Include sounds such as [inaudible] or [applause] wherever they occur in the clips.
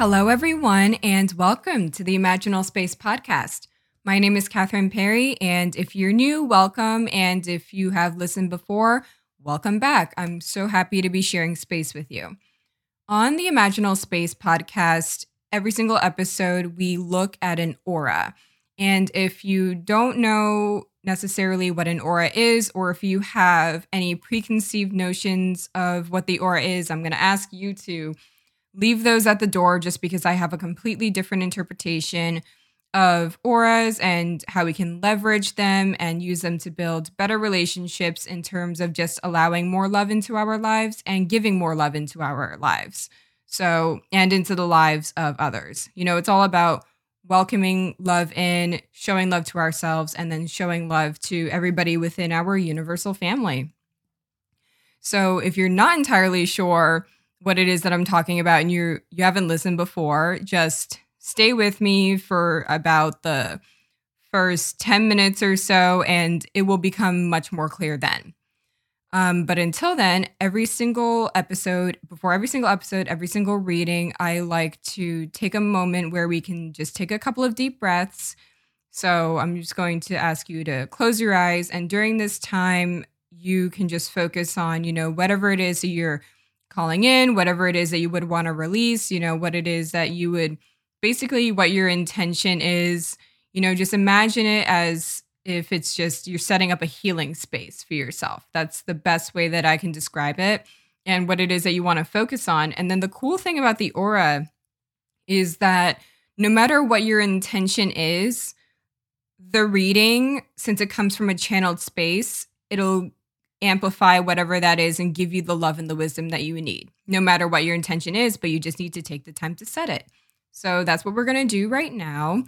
Hello, everyone, and welcome to the Imaginal Space Podcast. My name is Katherine Perry, and if you're new, welcome. And if you have listened before, welcome back. I'm so happy to be sharing space with you. On the Imaginal Space Podcast, every single episode, we look at an aura. And if you don't know necessarily what an aura is, or if you have any preconceived notions of what the aura is, I'm going to ask you to leave those at the door just because I have a completely different interpretation of auras and how we can leverage them and use them to build better relationships in terms of just allowing more love into our lives and giving more love into our lives. So, and into the lives of others. You know, it's all about welcoming love in, showing love to ourselves, and then showing love to everybody within our universal family. So, if you're not entirely sure, what it is that I'm talking about and you you haven't listened before, just stay with me for about the first 10 minutes or so and it will become much more clear then. Um, but until then, every single episode, before every single episode, every single reading, I like to take a moment where we can just take a couple of deep breaths. So I'm just going to ask you to close your eyes. And during this time, you can just focus on, you know, whatever it is that you're calling in, whatever it is that you would want to release, you know, what it is that you would basically what your intention is, you know, just imagine it as if it's just you're setting up a healing space for yourself. That's the best way that I can describe it and what it is that you want to focus on. And then the cool thing about the aura is that no matter what your intention is, the reading, since it comes from a channeled space, it'll amplify whatever that is and give you the love and the wisdom that you need, no matter what your intention is, but you just need to take the time to set it. So that's what we're going to do right now.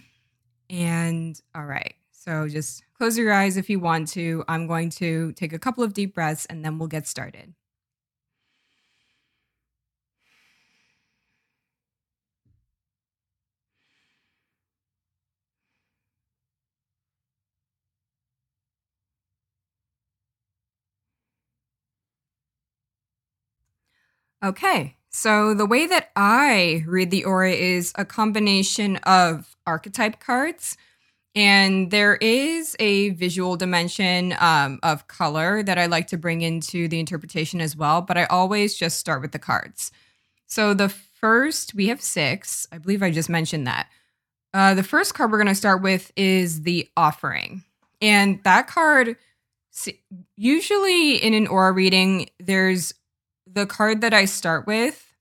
And all right. So just close your eyes if you want to. I'm going to take a couple of deep breaths and then we'll get started. Okay, so the way that I read the aura is a combination of archetype cards. And there is a visual dimension um, of color that I like to bring into the interpretation as well, but I always just start with the cards. So the first, we have six. I believe I just mentioned that. Uh, the first card we're going to start with is the offering. And that card, usually in an aura reading, there's the card that I start with,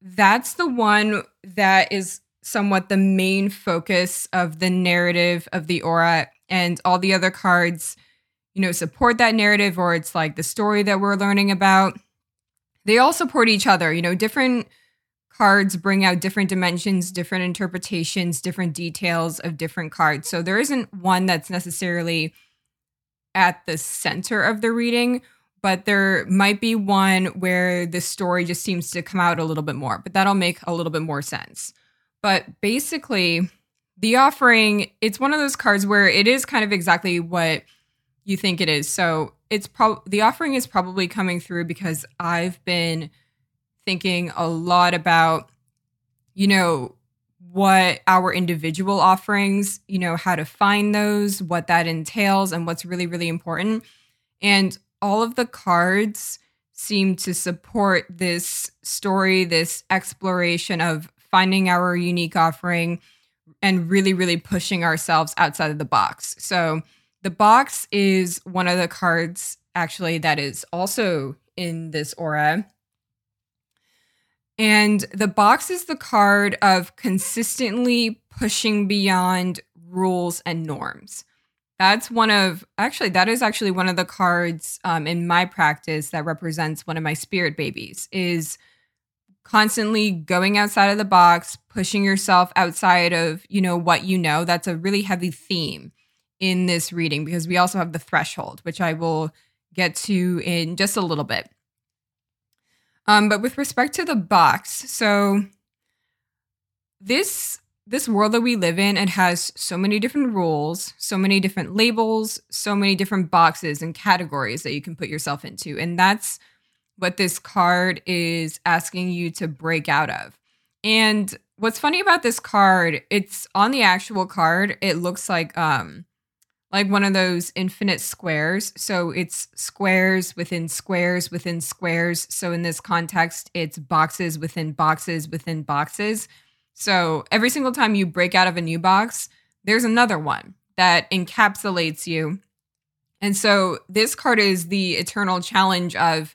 that's the one that is somewhat the main focus of the narrative of the aura. And all the other cards you know support that narrative or it's like the story that we're learning about. They all support each other you know different cards bring out different dimensions different interpretations different details of different cards. So there isn't one that's necessarily at the center of the reading but there might be one where the story just seems to come out a little bit more, but that'll make a little bit more sense. But basically, the offering, it's one of those cards where it is kind of exactly what you think it is. So it's probably the offering is probably coming through because I've been thinking a lot about, you know, what our individual offerings, you know, how to find those, what that entails, and what's really, really important. And all of the cards seem to support this story, this exploration of finding our unique offering and really, really pushing ourselves outside of the box. So, the box is one of the cards actually that is also in this aura. And the box is the card of consistently pushing beyond rules and norms that's one of actually that is actually one of the cards um, in my practice that represents one of my spirit babies is constantly going outside of the box, pushing yourself outside of, you know, what you know. That's a really heavy theme in this reading because we also have the threshold, which I will get to in just a little bit. Um, but with respect to the box, so this this world that we live in, it has so many different rules, so many different labels, so many different boxes and categories that you can put yourself into. And that's what this card is asking you to break out of. And what's funny about this card, it's on the actual card, it looks like um like one of those infinite squares. So it's squares within squares within squares. So in this context, it's boxes within boxes within boxes. So every single time you break out of a new box, there's another one that encapsulates you. And so this card is the eternal challenge of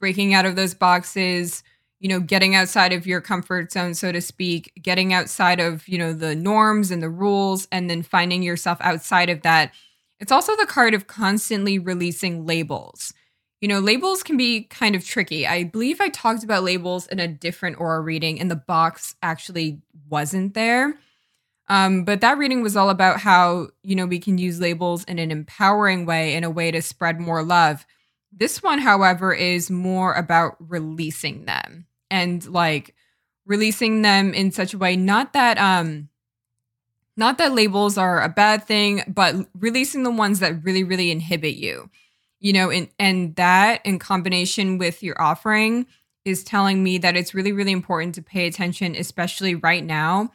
breaking out of those boxes, you know, getting outside of your comfort zone, so to speak, getting outside of, you know, the norms and the rules, and then finding yourself outside of that. It's also the card of constantly releasing labels. You know, labels can be kind of tricky. I believe I talked about labels in a different aura reading, and the box actually wasn't there. Um, but that reading was all about how, you know, we can use labels in an empowering way, in a way to spread more love. This one, however, is more about releasing them and like releasing them in such a way, not that, um, not that labels are a bad thing, but releasing the ones that really, really inhibit you you know and and that in combination with your offering is telling me that it's really really important to pay attention especially right now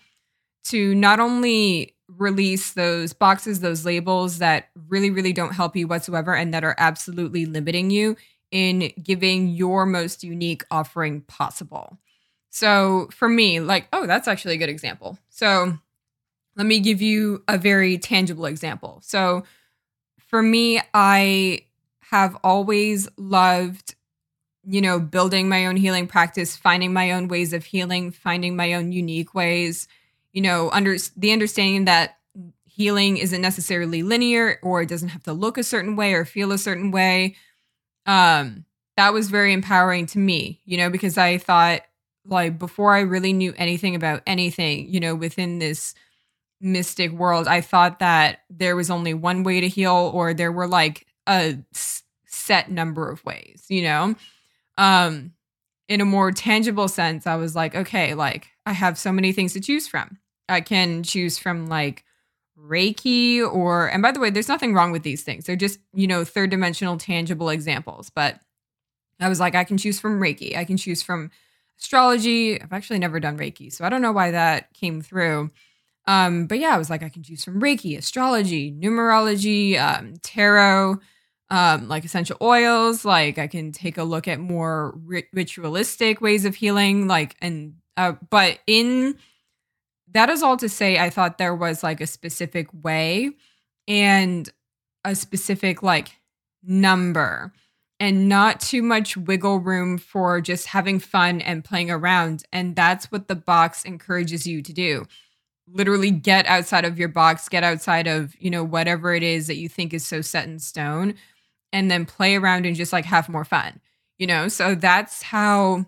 to not only release those boxes those labels that really really don't help you whatsoever and that are absolutely limiting you in giving your most unique offering possible. So for me like oh that's actually a good example. So let me give you a very tangible example. So for me i have always loved you know building my own healing practice finding my own ways of healing finding my own unique ways you know under the understanding that healing isn't necessarily linear or it doesn't have to look a certain way or feel a certain way. Um that was very empowering to me you know because i thought like before i really knew anything about anything you know within this mystic world i thought that there was only one way to heal or there were like a set number of ways, you know? Um, in a more tangible sense, I was like, okay, like I have so many things to choose from. I can choose from like Reiki or, and by the way, there's nothing wrong with these things. They're just, you know, third dimensional tangible examples. But I was like, I can choose from Reiki. I can choose from astrology. I've actually never done Reiki, so I don't know why that came through. Um, but yeah, I was like, I can choose from Reiki, astrology, numerology, um, tarot, um, like essential oils. Like I can take a look at more ri- ritualistic ways of healing. Like and uh, but in that is all to say, I thought there was like a specific way and a specific like number and not too much wiggle room for just having fun and playing around. And that's what the box encourages you to do. Literally get outside of your box, get outside of, you know, whatever it is that you think is so set in stone and then play around and just like have more fun, you know? So that's how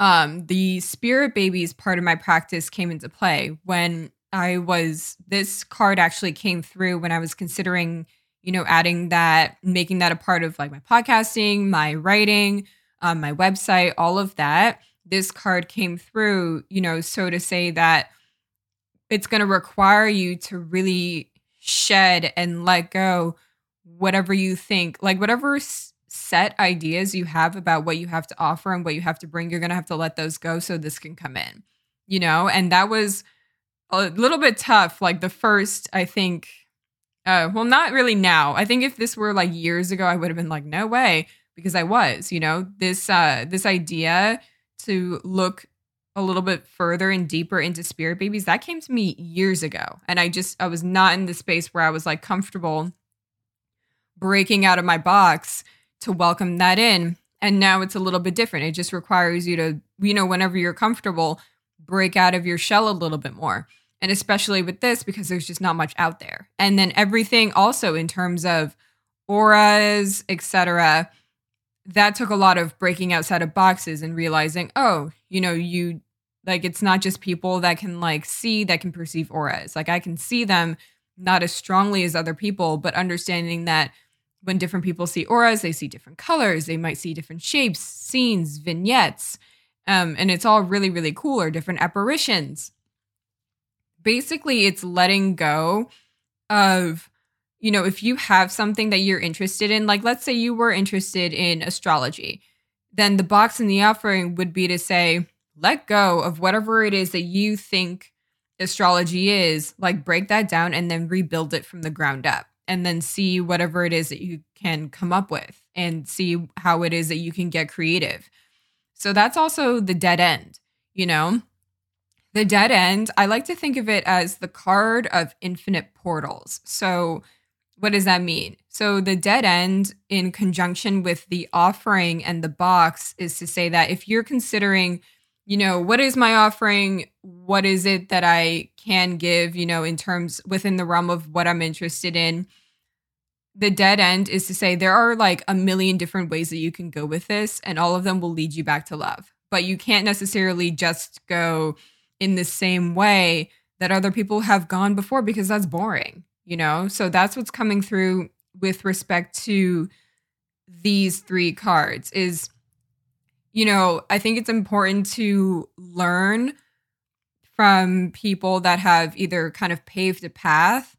um the spirit babies part of my practice came into play when I was this card actually came through when I was considering, you know, adding that, making that a part of like my podcasting, my writing, um, my website, all of that. This card came through, you know, so to say that it's going to require you to really shed and let go whatever you think, like whatever set ideas you have about what you have to offer and what you have to bring, you're going to have to let those go so this can come in, you know? And that was a little bit tough. Like the first, I think, uh, well, not really now. I think if this were like years ago, I would have been like, no way, because I was, you know, this, uh, this idea to look a little bit further and deeper into spirit babies that came to me years ago and i just i was not in the space where i was like comfortable breaking out of my box to welcome that in. And now it's a little bit different. It just requires you to, you know, whenever you're comfortable, break out of your shell a little bit more. And especially with this, because there's just not much out there. And then everything also in terms of auras, etc. that took a lot of breaking outside of boxes and realizing, oh, you know, you like it's not just people that can like see that can perceive auras. Like I can see them not as strongly as other people, but understanding that when different people see auras, they see different colors, they might see different shapes, scenes, vignettes. Um, and it's all really, really cool or different apparitions. Basically, it's letting go of, you know, if you have something that you're interested in, like let's say you were interested in astrology, then the box in the offering would be to say, let go of whatever it is that you think astrology is, like break that down and then rebuild it from the ground up and then see whatever it is that you can come up with and see how it is that you can get creative. So that's also the dead end, you know? The dead end, I like to think of it as the card of infinite portals. So, what does that mean? So, the dead end, in conjunction with the offering and the box, is to say that if you're considering you know, what is my offering? What is it that I can give, you know, in terms within the realm of what I'm interested in? The dead end is to say there are like a million different ways that you can go with this, and all of them will lead you back to love. But you can't necessarily just go in the same way that other people have gone before because that's boring, you know? So that's what's coming through with respect to these three cards is you know, I think it's important to learn from people that have either kind of paved a path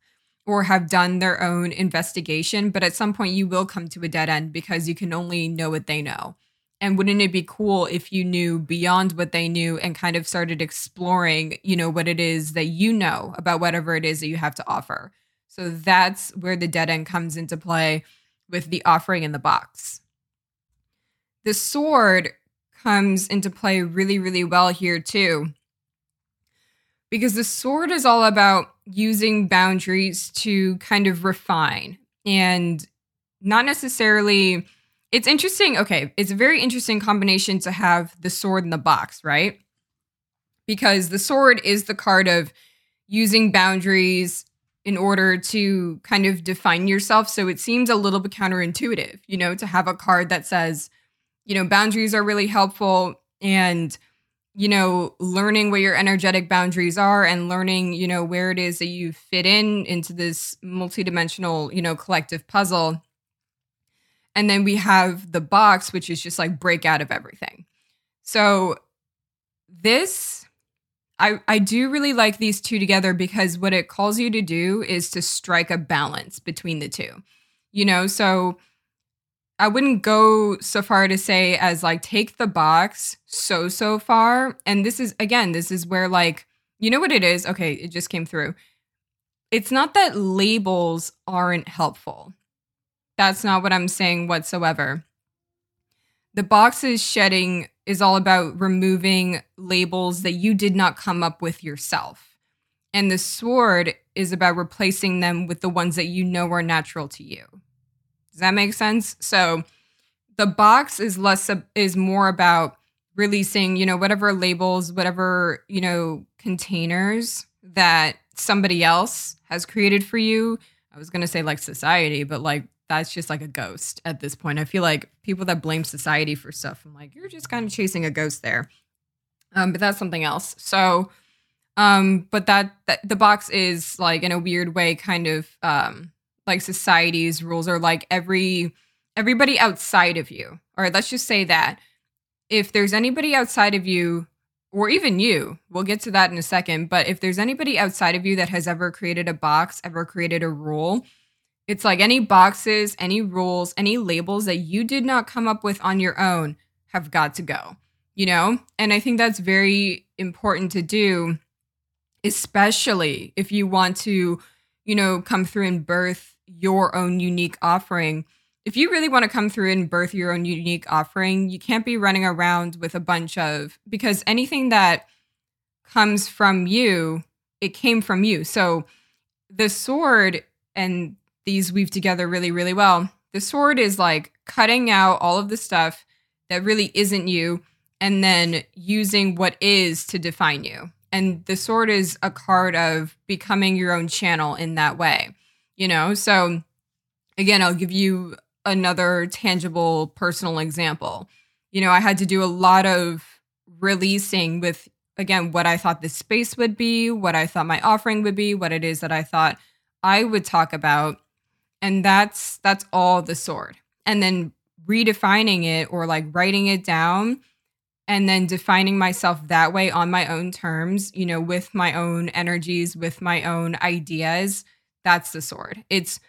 or have done their own investigation. But at some point, you will come to a dead end because you can only know what they know. And wouldn't it be cool if you knew beyond what they knew and kind of started exploring, you know, what it is that you know about whatever it is that you have to offer? So that's where the dead end comes into play with the offering in the box. The sword comes into play really, really well here, too. Because the sword is all about using boundaries to kind of refine and not necessarily. It's interesting. Okay. It's a very interesting combination to have the sword in the box, right? Because the sword is the card of using boundaries in order to kind of define yourself. So it seems a little bit counterintuitive, you know, to have a card that says, you know, boundaries are really helpful and you know, learning where your energetic boundaries are and learning, you know, where it is that you fit in into this multidimensional, you know, collective puzzle. And then we have the box, which is just like break out of everything. So this I, I do really like these two together because what it calls you to do is to strike a balance between the two. You know, so I wouldn't go so far to say as like take the box so so far. And this is again, this is where like you know what it is? Okay, it just came through. It's not that labels aren't helpful. That's not what I'm saying whatsoever. The boxes shedding is all about removing labels that you did not come up with yourself. And the sword is about replacing them with the ones that you know are natural to you. That make sense? So the box is less is more about releasing, you know, whatever labels, whatever, you know, containers that somebody else has created for you. I was going to say like society, but like that's just like a ghost at this point. I feel like people that blame society for stuff, I'm like, you're just kind of chasing a ghost there. Um, but that's something else. So, um, but that, that the box is like in a weird way, kind of um, like society's rules are like every everybody outside of you. Or let's just say that if there's anybody outside of you or even you we'll get to that in a second but if there's anybody outside of you that has ever created a box ever created a rule it's like any boxes any rules any labels that you did not come up with on your own have got to go you know? And i think that's very important to do especially if you want to you know, come through and birth your own unique offering. If you really want to come through and birth your own unique offering, you can't be running around with a bunch of because anything that comes from you, it came from you. So the sword and these weave together really, really well. The sword is like cutting out all of the stuff that really isn't you and then using what is to define you and the sword is a card of becoming your own channel in that way you know so again i'll give you another tangible personal example. You know, I had to do a lot of releasing with again what I thought this space would be, what I thought my offering would be, what it is that I thought I would talk about. And that's that's all the sword. And then redefining it or like writing it down and then defining myself that way on my own terms, you know, with my own energies, with my own ideas, that's the sword. It's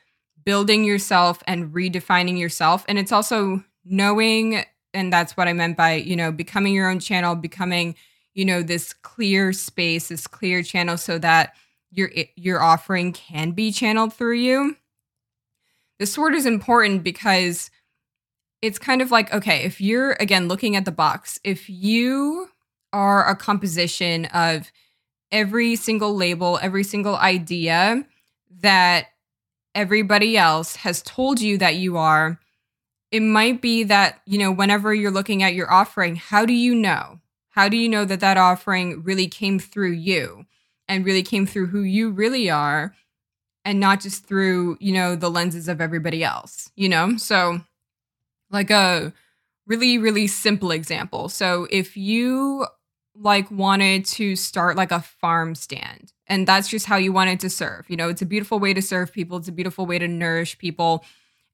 building yourself and redefining yourself. And it's also knowing, and that's what I meant by, you know, becoming your own channel, becoming, you know, this clear space, this clear channel so that your your offering can be channeled through you. The sword is important because it's kind of like okay, if you're again looking at the box, if you are a composition of every single label, every single idea that everybody else has told you that you are, it might be that, you know, whenever you're looking at your offering, how do you know? How do you know that that offering really came through you and really came through who you really are and not just through, you know, the lenses of everybody else, you know? So, like a really, really simple example. So, if you like wanted to start like a farm stand and that's just how you wanted to serve. You know, it's a beautiful way to serve people, it's a beautiful way to nourish people.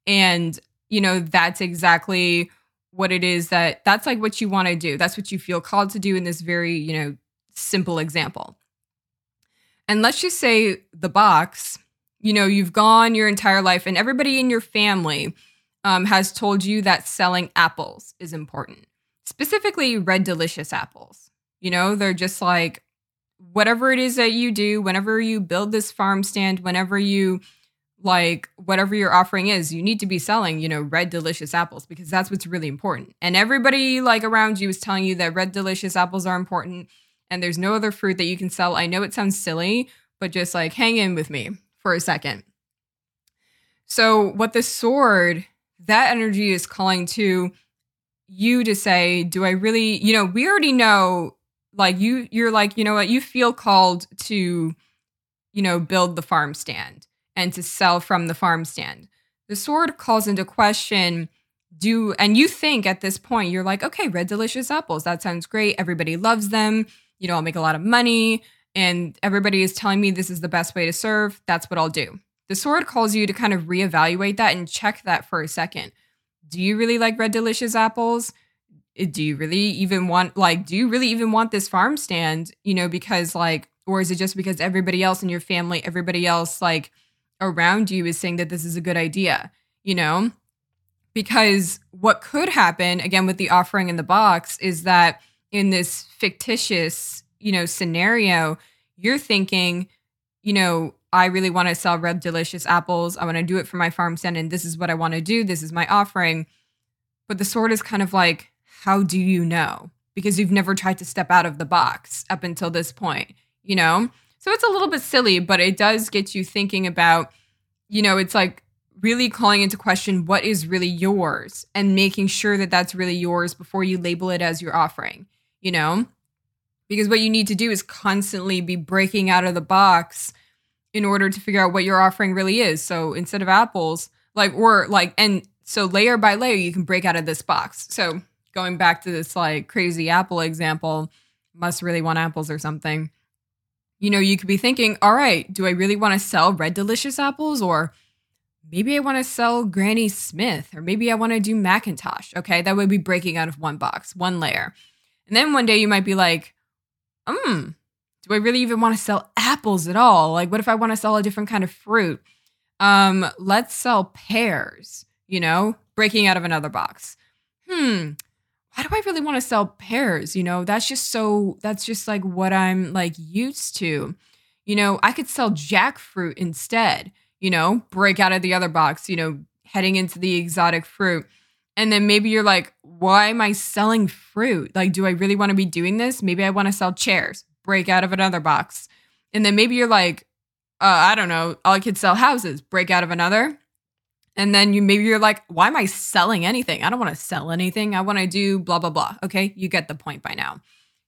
And, you know, that's exactly what it is that that's like what you want to do. That's what you feel called to do in this very, you know, simple example. And let's just say the box, you know, you've gone your entire life and everybody in your family um, has told you that selling apples is important, specifically red delicious apples. You know, they're just like, whatever it is that you do, whenever you build this farm stand, whenever you like whatever your offering is, you need to be selling, you know, red delicious apples because that's what's really important. And everybody like around you is telling you that red delicious apples are important and there's no other fruit that you can sell. I know it sounds silly, but just like hang in with me for a second. So, what the sword, that energy is calling to you to say, do I really, you know, we already know like you you're like you know what you feel called to you know build the farm stand and to sell from the farm stand. The sword calls into question do and you think at this point you're like okay red delicious apples that sounds great everybody loves them you know i'll make a lot of money and everybody is telling me this is the best way to serve that's what i'll do. The sword calls you to kind of reevaluate that and check that for a second. Do you really like red delicious apples do you really even want like do you really even want this farm stand you know because like or is it just because everybody else in your family everybody else like around you is saying that this is a good idea you know? Because what could happen again with the offering in the box is that in this fictitious you know scenario you're thinking you know i really want to sell red delicious apples i want to do it for my farm stand and this is what i want to do this is my offering. But the sword is kind of like how do you know? Because you've never tried to step out of the box up until this point, you know? So it's a little bit silly, but it does get you thinking about, you know, it's like really calling into question what is really yours and making sure that that's really yours before you label it as your offering, you know? Because what you need to do is constantly be breaking out of the box in order to figure out what your offering really is. So instead of apples, like, or like, and so layer by layer, you can break out of this box. So going back to this like crazy apple example, must really want apples or something. You know, you could be thinking, all right, do I really want to sell red delicious apples or maybe I want to sell Granny Smith or maybe I want to do McIntosh. Okay, that would be breaking out of one box, one layer. And then one day you might be like, hmm, do I really even want to sell apples at all? Like, what if I want to sell a different kind of fruit? Um, let's sell pears, you know, breaking out of another box. Hmm, why do I really want to sell pears? You know, that's just so, that's just like what I'm like used to. You know, I could sell jackfruit instead, you know, break out of the other box, you know, heading into the exotic fruit. And then maybe you're like, why am I selling fruit? Like, do I really want to be doing this? Maybe I want to sell chairs, break out of another box. And then maybe you're like, uh, I don't know, I could sell houses, break out of another and then you maybe you're like why am i selling anything? I don't want to sell anything. I want to do blah blah blah. Okay? You get the point by now.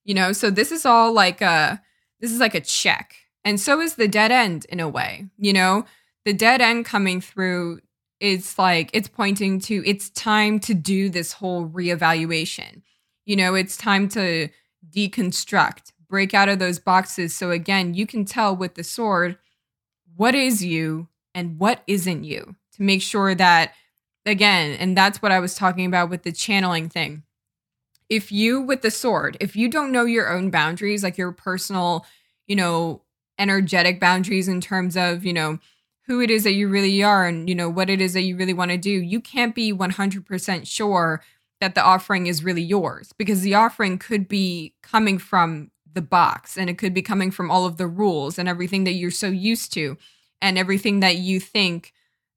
You know? So this is all like a this is like a check. And so is the dead end in a way you know? The dead end coming through it's like it's pointing to it's time to do this whole reevaluation. You know, it's time to deconstruct, break out of those boxes. So again, you can tell with the sword what is you and what isn't you to make sure that, again, and that's what I was talking about with the channeling thing. If you, with the sword, if you don't know your own boundaries, like your personal, you know, energetic boundaries in terms of, you know, who it is that you really are and, you know, what it is that you really want to do, you can't be 100% sure that the offering is really yours because the offering could be coming from the box and it could be coming from all of the rules and everything that you're so used to and everything that you think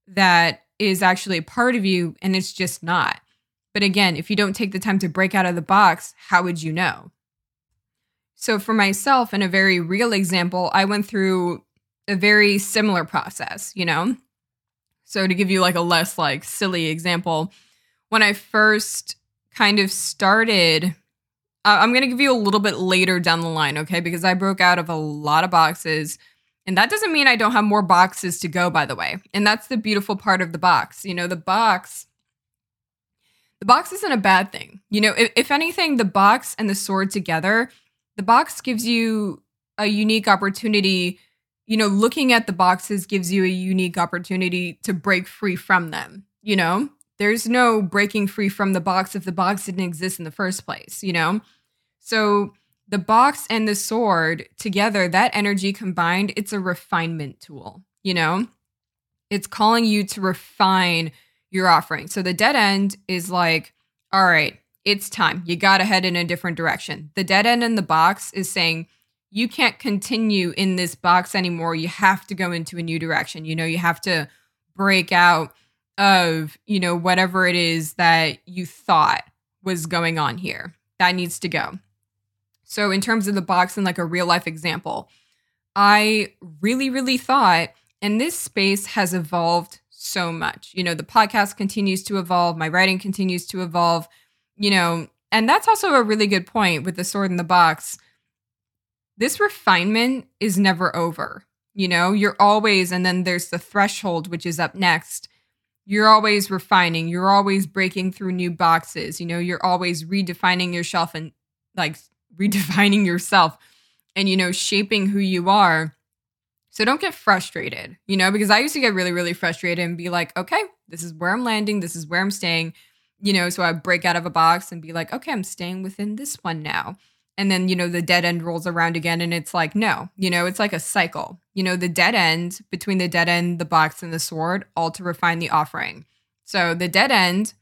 that is actually a part of you and it's just not. But again, if you don't take the time to break out of the box, how would you know? So, for myself, in a very real example, I went through a very similar process, you know? So, to give you like a less like silly example, when I first kind of started I'm going to give you a little bit later down the line, okay? Because I broke out of a lot of boxes. And that doesn't mean I don't have more boxes to go, by the way. And that's the beautiful part of the box. You know, the box, the box isn't a bad thing. You know, if, if anything, the box and the sword together, the box gives you a unique opportunity. You know, looking at the boxes gives you a unique opportunity to break free from them. You know, there's no breaking free from the box if the box didn't exist in the first place, you know? So the box and the sword together, that energy combined, it's a refinement tool, you know? It's calling you to refine your offering. So the dead end is like, all right, it's time. You got to head in a different direction. The dead end in the box is saying, you can't continue in this box anymore. You have to go into a new direction. You know, you have to break out of, you know, whatever it is that you thought was going on here. That needs to go. So, in terms of the box and like a real life example, I really, really thought, and this space has evolved so much. You know, the podcast continues to evolve, my writing continues to evolve, you know, and that's also a really good point with the sword in the box. This refinement is never over. You know, you're always, and then there's the threshold, which is up next you're always refining you're always breaking through new boxes you know you're always redefining yourself and like redefining yourself and you know shaping who you are. So don't get frustrated you know because i used to get really really frustrated and be like okay this is where i'm landing this is where i'm staying you know so i break out of a box and be like okay i'm staying within this one now. And then you know the dead end rolls around again and it's like no you know it's like a cycle. You know the dead end between the dead end the box and the sword all to refine the offering. So the dead end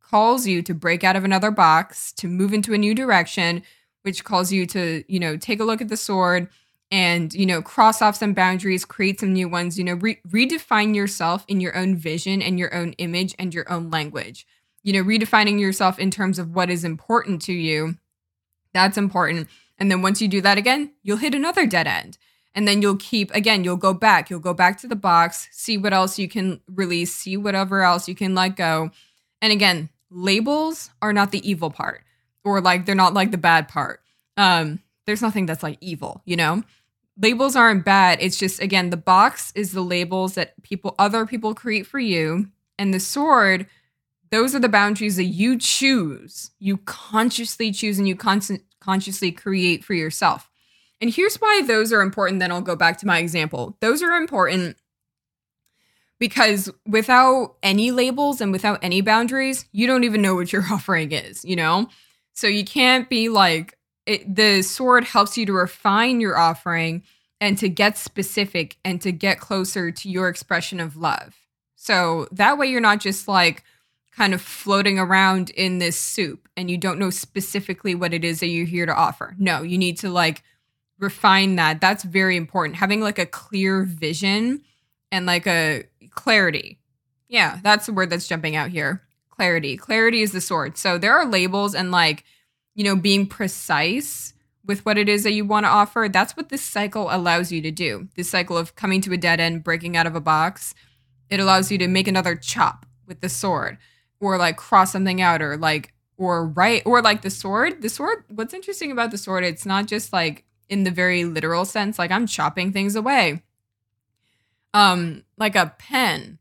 calls you to break out of another box to move into a new direction which calls you to you know take a look at the sword and you know cross off some boundaries create some new ones you know re- redefine yourself in your own vision and your own image and your own language you know redefining yourself in terms of what is important to you that's important. And then once you do that again, you'll hit another dead end. And then you'll keep, again, you'll go back. You'll go back to the box, see what else you can release, see whatever else you can let go. And again, labels are not the evil part, or like they're not like the bad part. Um, there's nothing that's like evil, you know? Labels aren't bad. It's just, again, the box is the labels that people, other people create for you. And the sword those are the boundaries that you choose, you consciously choose, and you con- consciously create for yourself. And here's why those are important. Then I'll go back to my example. Those are important because without any labels and without any boundaries, you don't even know what your [laughs] offering is, you know? So you can't be like, it, the sword helps you to refine your offering and to get specific and to get closer to your expression of love. So that way you're not just like, kind of floating around in this soup and you don't know specifically what it is that you're here to offer. No, you need to like refine that. That's very important. Having like a clear vision and like a clarity. Yeah, that's the word that's jumping out here. Clarity. Clarity is the sword. So there are labels and like, you know, being precise with what it is that you want to offer. That's what this cycle allows you to do. This cycle of coming to a dead end, breaking out of a box, it allows you to make another chop with the sword or like cross something out or like or right or like the sword the sword what's interesting about the sword it's not just like in the very literal sense like i'm chopping things away um like a pen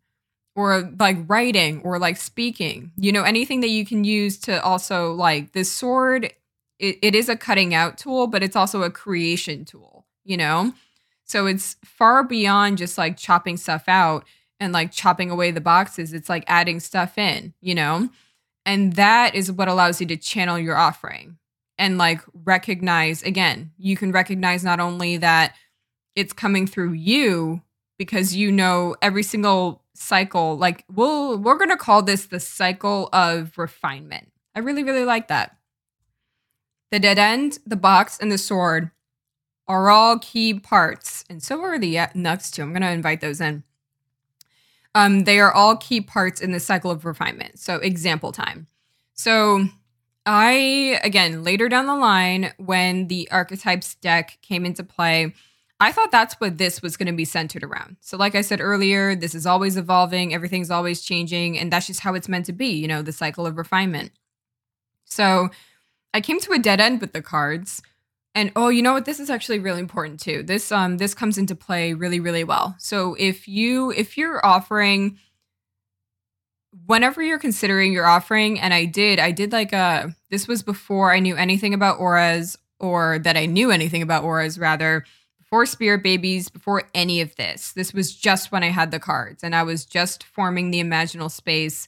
or like writing or like speaking, you know, anything that you can use to also like this sword, it, it is a cutting out tool, but it's also a creation tool, you know? So it's far beyond just like chopping stuff out and like chopping away the boxes. It's like adding stuff in, you know? And that is what allows you to channel your offering and like recognize again, you can recognize not only that it's coming through you because you know every single cycle like we'll we're going to call this the cycle of refinement. I really really like that. The dead end, the box and the sword are all key parts and so are the next two. I'm going to invite those in. Um, they are all key parts in the cycle of refinement. So, example time. So, I, again, later down the line, when the archetypes deck came into play, I thought that's what this was going to be centered around. So, like I said earlier, this is always evolving, everything's always changing, and that's just how it's meant to be, you know, the cycle of refinement. So, I came to a dead end with the cards. And oh, you know what? This is actually really important too. This um this comes into play really really well. So if you if you're offering whenever you're considering your offering and I did I did like a this was before I knew anything about auras or that I knew anything about auras rather before spirit babies before any of this. This was just when I had the cards and I was just forming the imaginal space.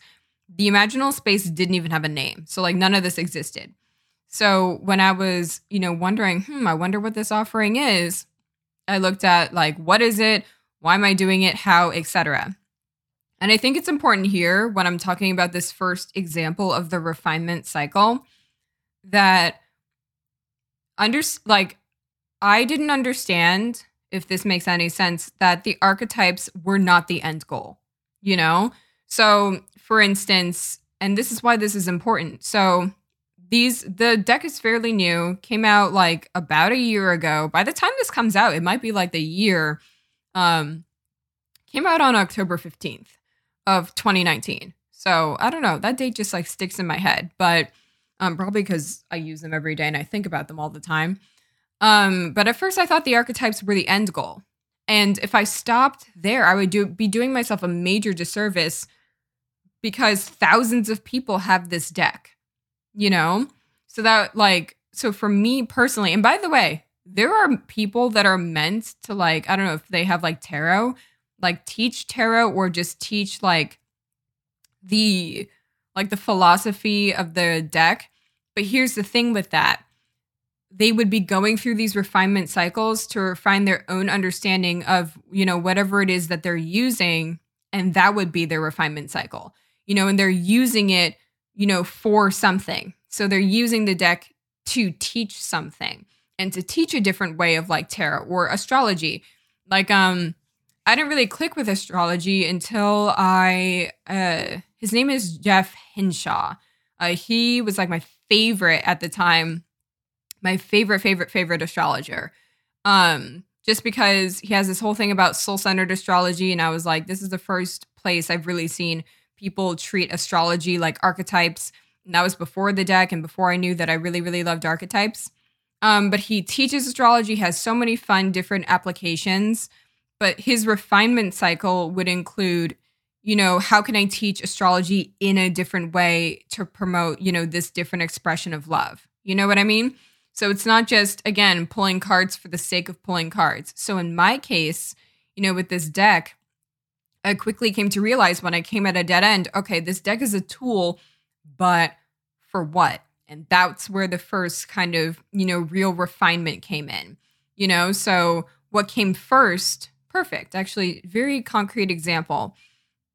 The imaginal space didn't even have a name. So like none of this existed. So when I was, you know, wondering, hmm, I wonder what this offering is, I looked at like what is it, why am I doing it, how, etc. And I think it's important here when I'm talking about this first example of the refinement cycle that under like I didn't understand if this makes any sense that the archetypes were not the end goal, you know? So, for instance, and this is why this is important. So, these the deck is fairly new came out like about a year ago by the time this comes out it might be like the year um came out on october 15th of 2019 so i don't know that date just like sticks in my head but um probably because i use them every day and i think about them all the time um but at first i thought the archetypes were the end goal and if i stopped there i would do be doing myself a major disservice because thousands of people have this deck you know? So that, like, so for me personally, and by the way, there are people that are meant to, like, I don't know if they have like tarot, like teach tarot or just teach like the, like the philosophy of the deck. But here's the thing with that they would be going through these refinement cycles to refine their own understanding of you know whatever it is that they're using and that would be their refinement cycle you know and they're using it you know, for something. So they're using the deck to teach something and to teach a different way of like tarot or astrology. Like, um, I didn't really click with astrology until I, uh, his name is Jeff henshaw Uh, he was like my favorite at the time, my favorite, favorite, favorite astrologer. Um, just because he has this whole thing about soul centered astrology. And I was like, this is the first place I've really seen people treat astrology like archetypes. And that was before the deck and before I knew that I really, really loved archetypes. Um, but he teaches astrology, has so many fun different applications. But his refinement cycle would include, you know, how can I teach astrology in a different way to promote, you know, this different expression of love? You know what I mean? So it's not just, again, pulling cards for the sake of pulling cards. So in my case, you know, with this deck, I quickly came to realize when I came at a dead end, okay, this deck is a tool, but for what? And that's where the first kind of, you know, real refinement came in. You know, so what came first? Perfect. Actually, very concrete example.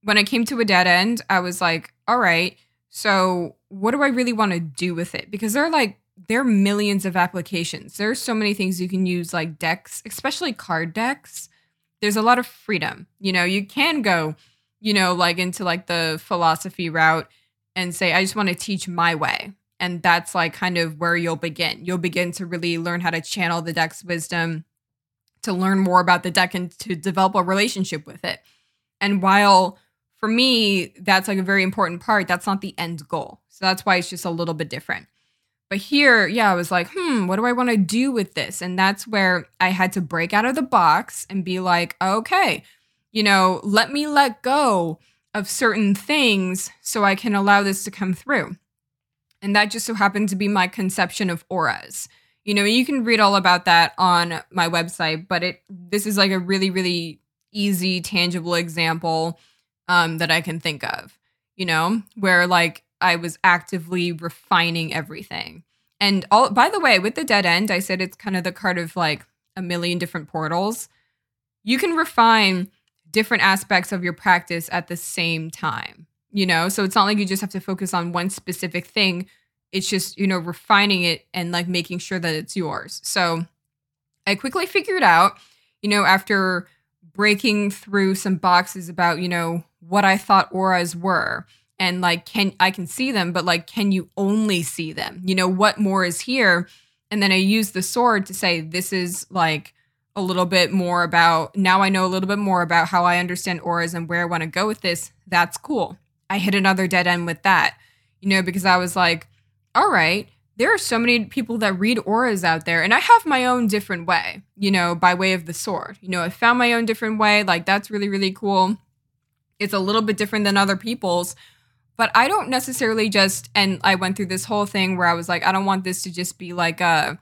When I came to a dead end, I was like, all right, so what do I really want to do with it? Because there are like there are millions of applications. There are so many things you can use like decks, especially card decks there's a lot of freedom. You know, you can go, you know, like into like the philosophy route and say, I just want to teach my way. And that's like kind of where you'll begin. You'll begin to really learn how to channel the deck's wisdom, to learn more about the deck and to develop a relationship with it. And while for me, that's like a very important part, that's not the end goal. So that's why it's just a little bit different. But here, yeah, I was like, hmm, what do I want to do with this? And that's where I had to break out of the box and be like, okay, you know, let me let go of certain things so I can allow this to come through. And that just so happened to be my conception of auras. You know, you can read all about that on my website, but it this is like a really, really easy, tangible example um, that I can think of, you know, where like I was actively refining everything. And all by the way, with the dead end, I said it's kind of the card of like a million different portals. You can refine different aspects of your practice at the same time, you know? So it's not like you just have to focus on one specific thing. It's just, you know, refining it and like making sure that it's yours. So I quickly figured out, you know, after breaking through some boxes about, you know, what I thought auras were and like can I can see them, but like can you only see them? You know, what more is here? And then I use the sword to say this is like a little bit more about now I know a little bit more about how I understand auras and where I want to go with this. That's cool. I hit another dead end with that. You know, because I was like, all right, there are so many people that read auras out there and i have my own different way you know by way of the sword you know i found my own different way like that's really really cool it's a little bit different than other people's but i don't necessarily just and i went through this whole thing where i was like i don't want this to just be like a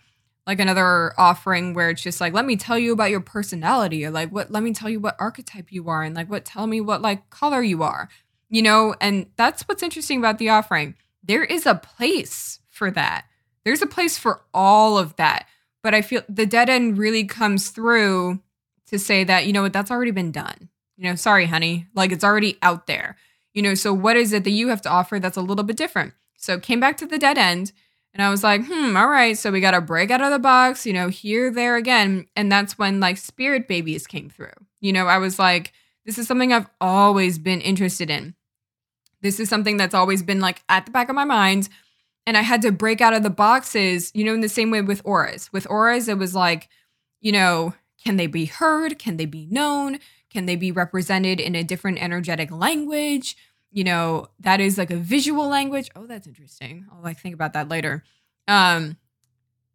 like another offering where it's just like let me tell you about your personality or like what let me tell you what archetype you are and like what tell me what like color you are you know and that's what's interesting about the offering there is a place for that. There's a place for all of that. But I feel the dead end really comes through to say that, you know what, that's already been done. You know, sorry, honey. Like it's already out there. You know, so what is it that you have to offer that's a little bit different? So came back to the dead end and I was like, hmm, all right. So we got to break out of the box, you know, here, there again. And that's when like spirit babies came through. You know, I was like, this is something I've always been interested in. This is something that's always been like at the back of my mind and I had to break out of the boxes, you know, in the same way with auras. With auras, it was like, you know, can they be heard? Can they be known? Can they be represented in a different energetic language? You know, that is like a visual language. Oh, that's interesting. I'll like think about that later. Um,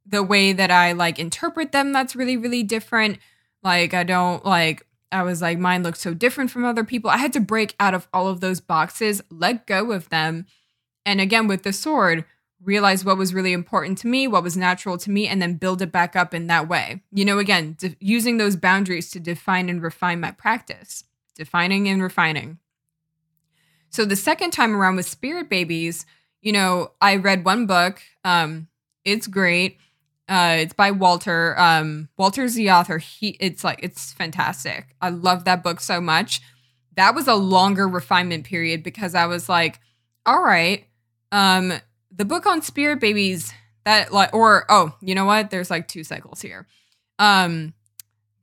the way that I like interpret them, that's really, really different. Like, I don't like, I was like, mine looks so different from other people. I had to break out of all of those boxes, let go of them. And again, with the sword, realize what was really important to me, what was natural to me, and then build it back up in that way. You know, again, de- using those boundaries to define and refine my practice, defining and refining. So the second time around with Spirit Babies, you know, I read one book. Um, it's great. Uh, it's by Walter. Um, Walter's the author. He, it's like it's fantastic. I love that book so much. That was a longer refinement period because I was like, all right, um, the book on spirit babies that like or oh you know what? There's like two cycles here. Um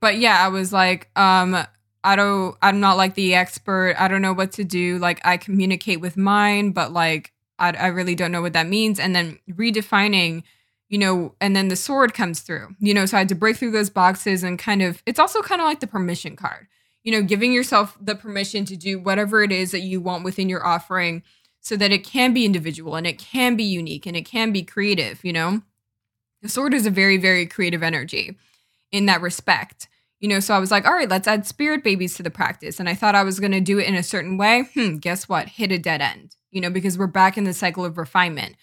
but yeah i was like um i don't i'm not like the expert. I don't know what to do. Like i communicate with mine but like i, I really don't know what that means. And then redefining you know and then the sword comes through you know? So i had to break through those boxes and kind of it's also kind of like the permission card you know? Giving yourself the permission to do whatever it is that you want within your offering so that it can be individual and it can be unique and it can be creative, you know? The sword is a very, very creative energy in that respect. You know, so I was like, all right, let's add spirit babies to the practice. And I thought I was going to do it in a certain way. Hmm, guess what? Hit a dead end, you know, because we're back in the cycle of refinement.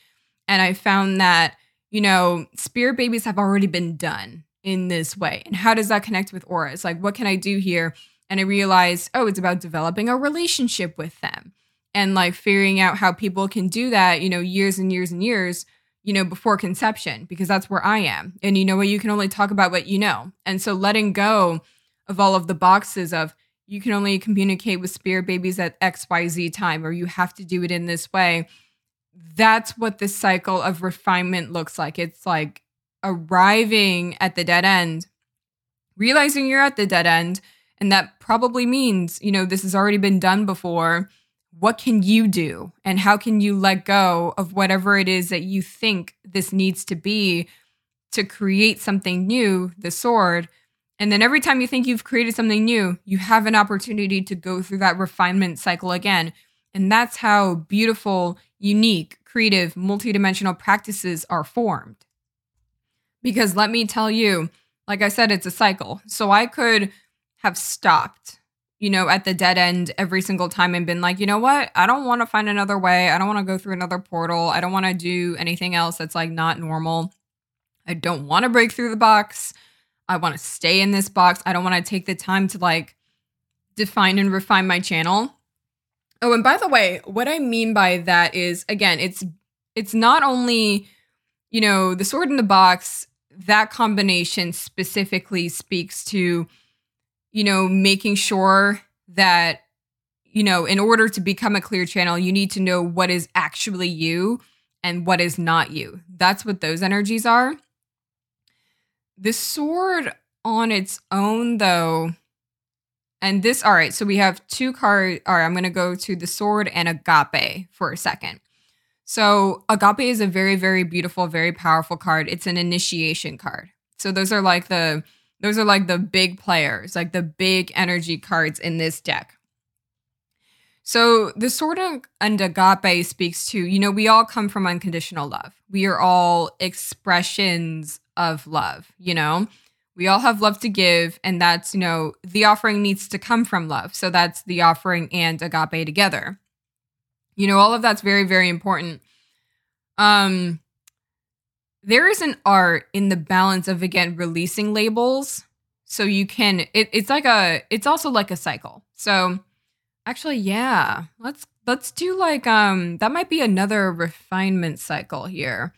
And I found that, you know, spirit babies have already been done in this way. And how does that connect with auras? Like, what can I do here? And I realized, oh, it's about developing a relationship with them and like figuring out how people can do that, you know, years and years and years, you know, before conception, because that's where I am. And you know what? You can only talk about what you know. And so letting go of all of the boxes of you can only communicate with spirit babies at XYZ time, or you have to do it in this way. That's what this cycle of refinement looks like. It's like arriving at the dead end, realizing you're at the dead end. And that probably means, you know, this has already been done before what can you do and how can you let go of whatever it is that you think this needs to be to create something new, the sword. And then every time you think you've created something new, you have an opportunity to go through that refinement cycle again. And that's how beautiful, unique, creative, multidimensional practices are formed. Because let me tell you, like I said, it's a cycle. So I could have stopped you know, at the dead end every single time and been like, you know what? I don't want to find another way. I don't want to go through another portal. I don't want to do anything else that's like not normal. I don't want to break through the box. I want to stay in this box. I don't want to take the time to like define and refine my channel. Oh, and by the way, what I mean by that is again, it's it's not only, you know, the sword in the box, that combination specifically speaks to you know, making sure that, you know, in order to become a clear channel, you need to know what is actually you and what is not you. That's what those energies are. The sword on its own, though, and this, all right, so we have two cards. All right, I'm going to go to the sword and agape for a second. So, agape is a very, very beautiful, very powerful card. It's an initiation card. So, those are like the those are like the big players, like the big energy cards in this deck. So the Sword and Agape speaks to, you know, we all come from unconditional love. We are all expressions of love, you know? We all have love to give, and that's, you know, the offering needs to come from love. So that's the offering and agape together. You know, all of that's very, very important. Um, there is an art in the balance of again releasing labels. So you can it, it's like a it's also like a cycle. So actually yeah let's let's do like um that might be another refinement cycle here.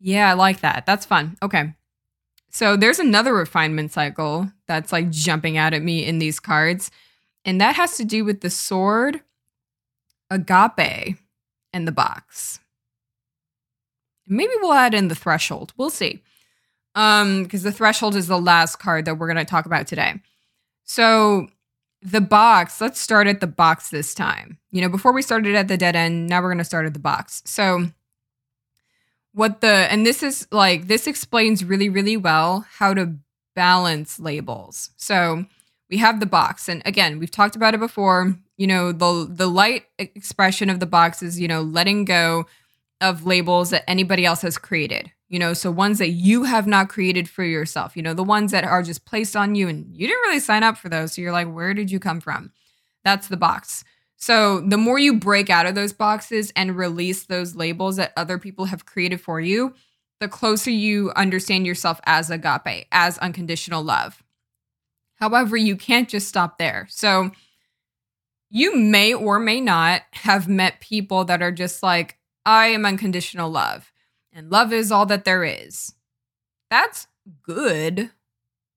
Yeah i like that. That's fun. Okay. So there's another refinement cycle that's like jumping out at me in these cards and that has to do with the sword agape and the box Maybe we'll add in the threshold. We'll see. Um, because the threshold is the last card that we're gonna talk about today. So the box, let's start at the box this time. You know, before we started at the dead end, now we're gonna start at the box. So what the and this is like this explains really, really well how to balance labels. So we have the box and again we've talked about it before you know the the light expression of the box is you know letting go of labels that anybody else has created. You know, so ones that you have not created for yourself, you know, the ones that are just placed on you and you didn't really sign up for those. So you're like, where did you come from? That's the box. So the more you break out of those boxes and release those labels that other people have created for you, the closer you understand yourself as agape, as unconditional love. However, you can't just stop there. So you may or may not have met people that are just like, I am unconditional love, and love is all that there is. That's good.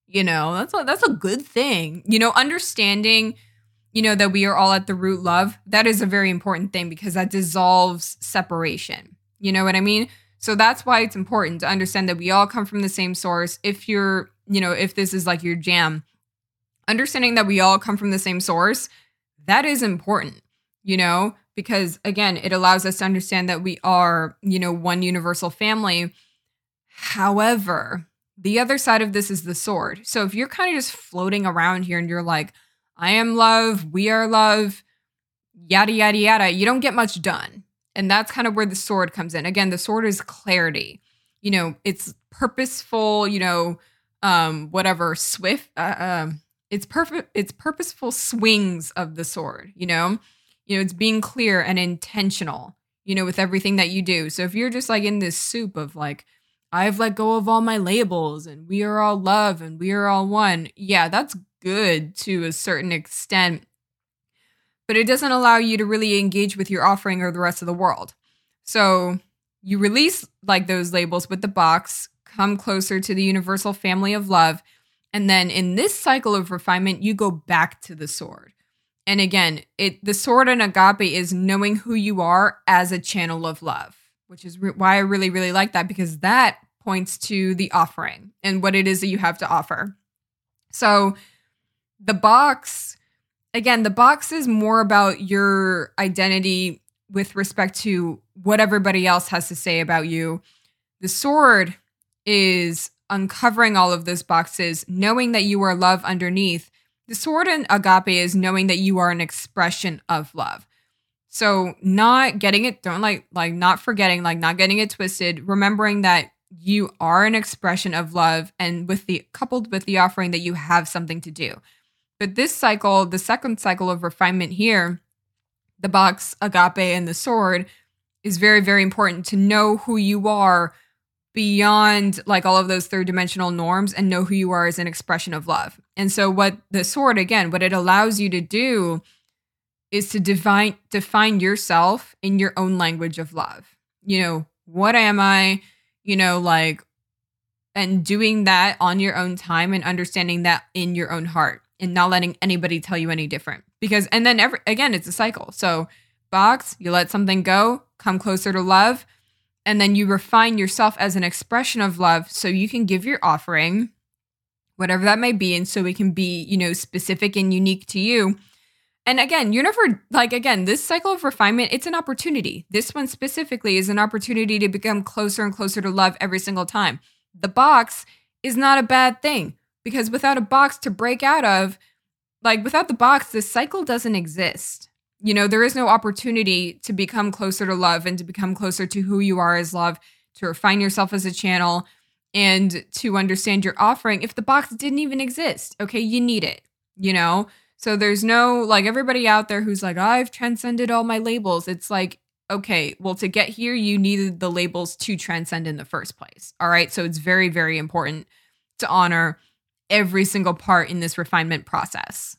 You know, that's a, that's a good thing. You know, understanding, you know, that we are all at the root love, that is a very important thing because that dissolves separation. You know what I mean? So that's why it's important to understand that we all come from the same source. If you're, you know, if this is like your jam, understanding that we all come from the same source, that is important, you know? Because again, it allows us to understand that we are, you know, one universal family. However, the other side of this is the sword. So if you're kind of just floating around here and you're like, I am love, we are love, yada, yada, yada, you don't get much done. And that's kind of where the sword comes in. Again, the sword is clarity. You know, it's purposeful, you know, um, whatever, swift, uh, um, it's perfect, it's purposeful swings of the sword, you know? You know, it's being clear and intentional, you know, with everything that you do. So if you're just like in this soup of like, I've let go of all my labels and we are all love and we are all one, yeah, that's good to a certain extent. But it doesn't allow you to really engage with your offering or the rest of the world. So you release like those labels with the box, come closer to the universal family of love. And then in this cycle of refinement, you go back to the sword. And again, it the sword and agape is knowing who you are as a channel of love, which is re- why I really really like that because that points to the offering and what it is that you have to offer. So the box again, the box is more about your identity with respect to what everybody else has to say about you. The sword is uncovering all of those boxes, knowing that you are love underneath the sword in agape is knowing that you are an expression of love. So not getting it, don't like like not forgetting, like not getting it twisted, remembering that you are an expression of love and with the coupled with the offering that you have something to do. But this cycle, the second cycle of refinement here, the box, agape, and the sword, is very, very important to know who you are beyond like all of those third dimensional norms and know who you are as an expression of love. And so what the sword again, what it allows you to do is to define define yourself in your own language of love. You know, what am I? You know, like and doing that on your own time and understanding that in your own heart and not letting anybody tell you any different. Because and then every again, it's a cycle. So box, you let something go, come closer to love and then you refine yourself as an expression of love so you can give your offering whatever that may be and so it can be you know specific and unique to you. And again you're never like again this cycle of refinement it's an opportunity. This one specifically is an opportunity to become closer and closer to love every single time. The box is not a bad thing because without a box to break out of like without the box this cycle doesn't exist you know, there is no opportunity to become closer to love and to become closer to who you are as love, to refine yourself as a channel, and to understand your offering if the box didn't even exist. Okay, you need it, you know? So there's no like everybody out there who's like, I've transcended all my labels. It's like, okay, well, to get here, you needed the labels to transcend in the first place. All right. So it's very, very important to honor every single part in this refinement process.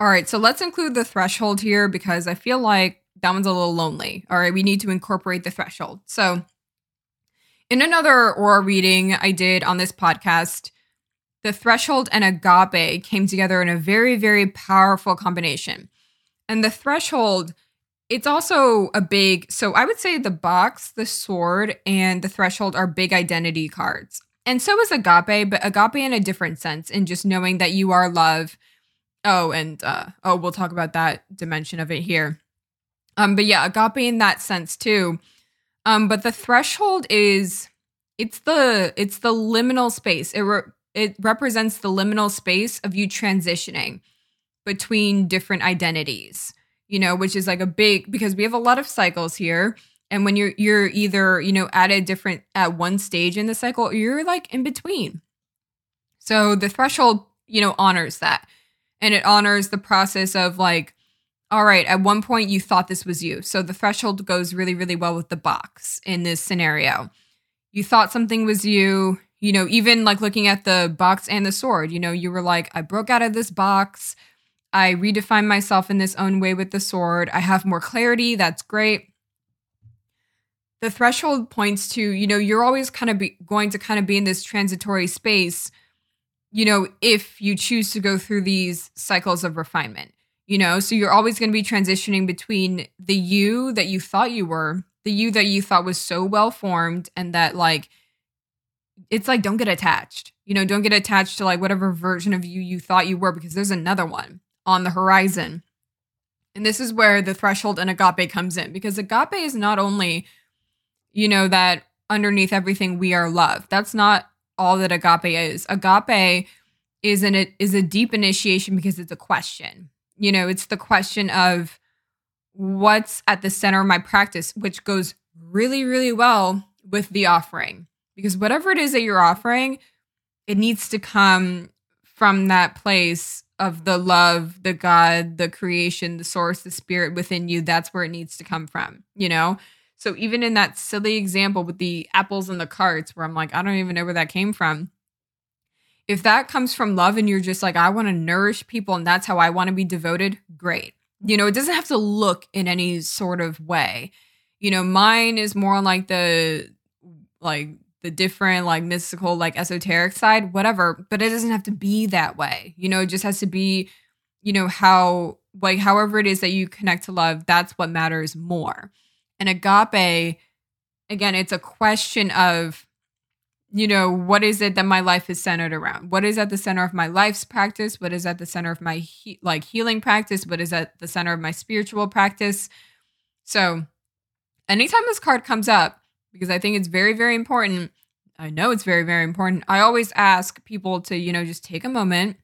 All right, so let's include the threshold here because I feel like that one's a little lonely. All right, we need to incorporate the threshold. So, in another aura reading I did on this podcast, the threshold and agape came together in a very, very powerful combination. And the threshold, it's also a big, so I would say the box, the sword, and the threshold are big identity cards. And so is agape, but agape in a different sense, in just knowing that you are love Oh, and uh oh, we'll talk about that dimension of it here. Um, but yeah, agape in that sense too. Um, but the threshold is it's the it's the liminal space. It re- it represents the liminal space of you transitioning between different identities. You know, which is like a big because we have a lot of cycles here. And when you're you're either, you know, at a different at one stage in the cycle, or you're like in between. So the threshold, you know, honors that and it honors the process of like all right at one point you thought this was you. So the threshold goes really really well with the box in this scenario. You thought something was you you know even like looking at the box and the sword you know you were like i broke out of this box. I redefine myself in this own way with the sword. I have more clarity. That's great. The threshold points to you know you're always kind of be, going to kind of be in this transitory space you know, if you choose to go through these cycles of refinement, you know, so you're always going to be transitioning between the you that you thought you were, the you that you thought was so well formed, and that like, it's like, don't get attached, you know, don't get attached to like whatever version of you you thought you were, because there's another one on the horizon. And this is where the threshold and agape comes in, because agape is not only, you know, that underneath everything we are love. That's not all that agape is. Agape is an is a deep initiation because it's a question. You know, it's the question of what's at the center of my practice, which goes really, really well with the offering. Because whatever it is that you're offering, it needs to come from that place of the love, the God, the creation, the source, the spirit within you. That's where it needs to come from, you know? So even in that silly example with the apples and the carts, where I'm like, I don't even know where that came from. If that comes from love and you're just like, I want to nourish people and that's how I want to be devoted, great. You know, it doesn't have to look in any sort of way. You know, mine is more like the like the different like mystical like esoteric side whatever but it doesn't have to be that way you know it just has to be you know how like however it is that you connect to love that's what matters more and agape, again, it's a question of, you know, what is it that my life is centered around? What is at the center of my life's practice? What is at the center of my he- like healing practice? What is at the center of my spiritual practice? So, anytime this card comes up, because I think it's very, very important, I know it's very, very important. I always ask people to, you know, just take a moment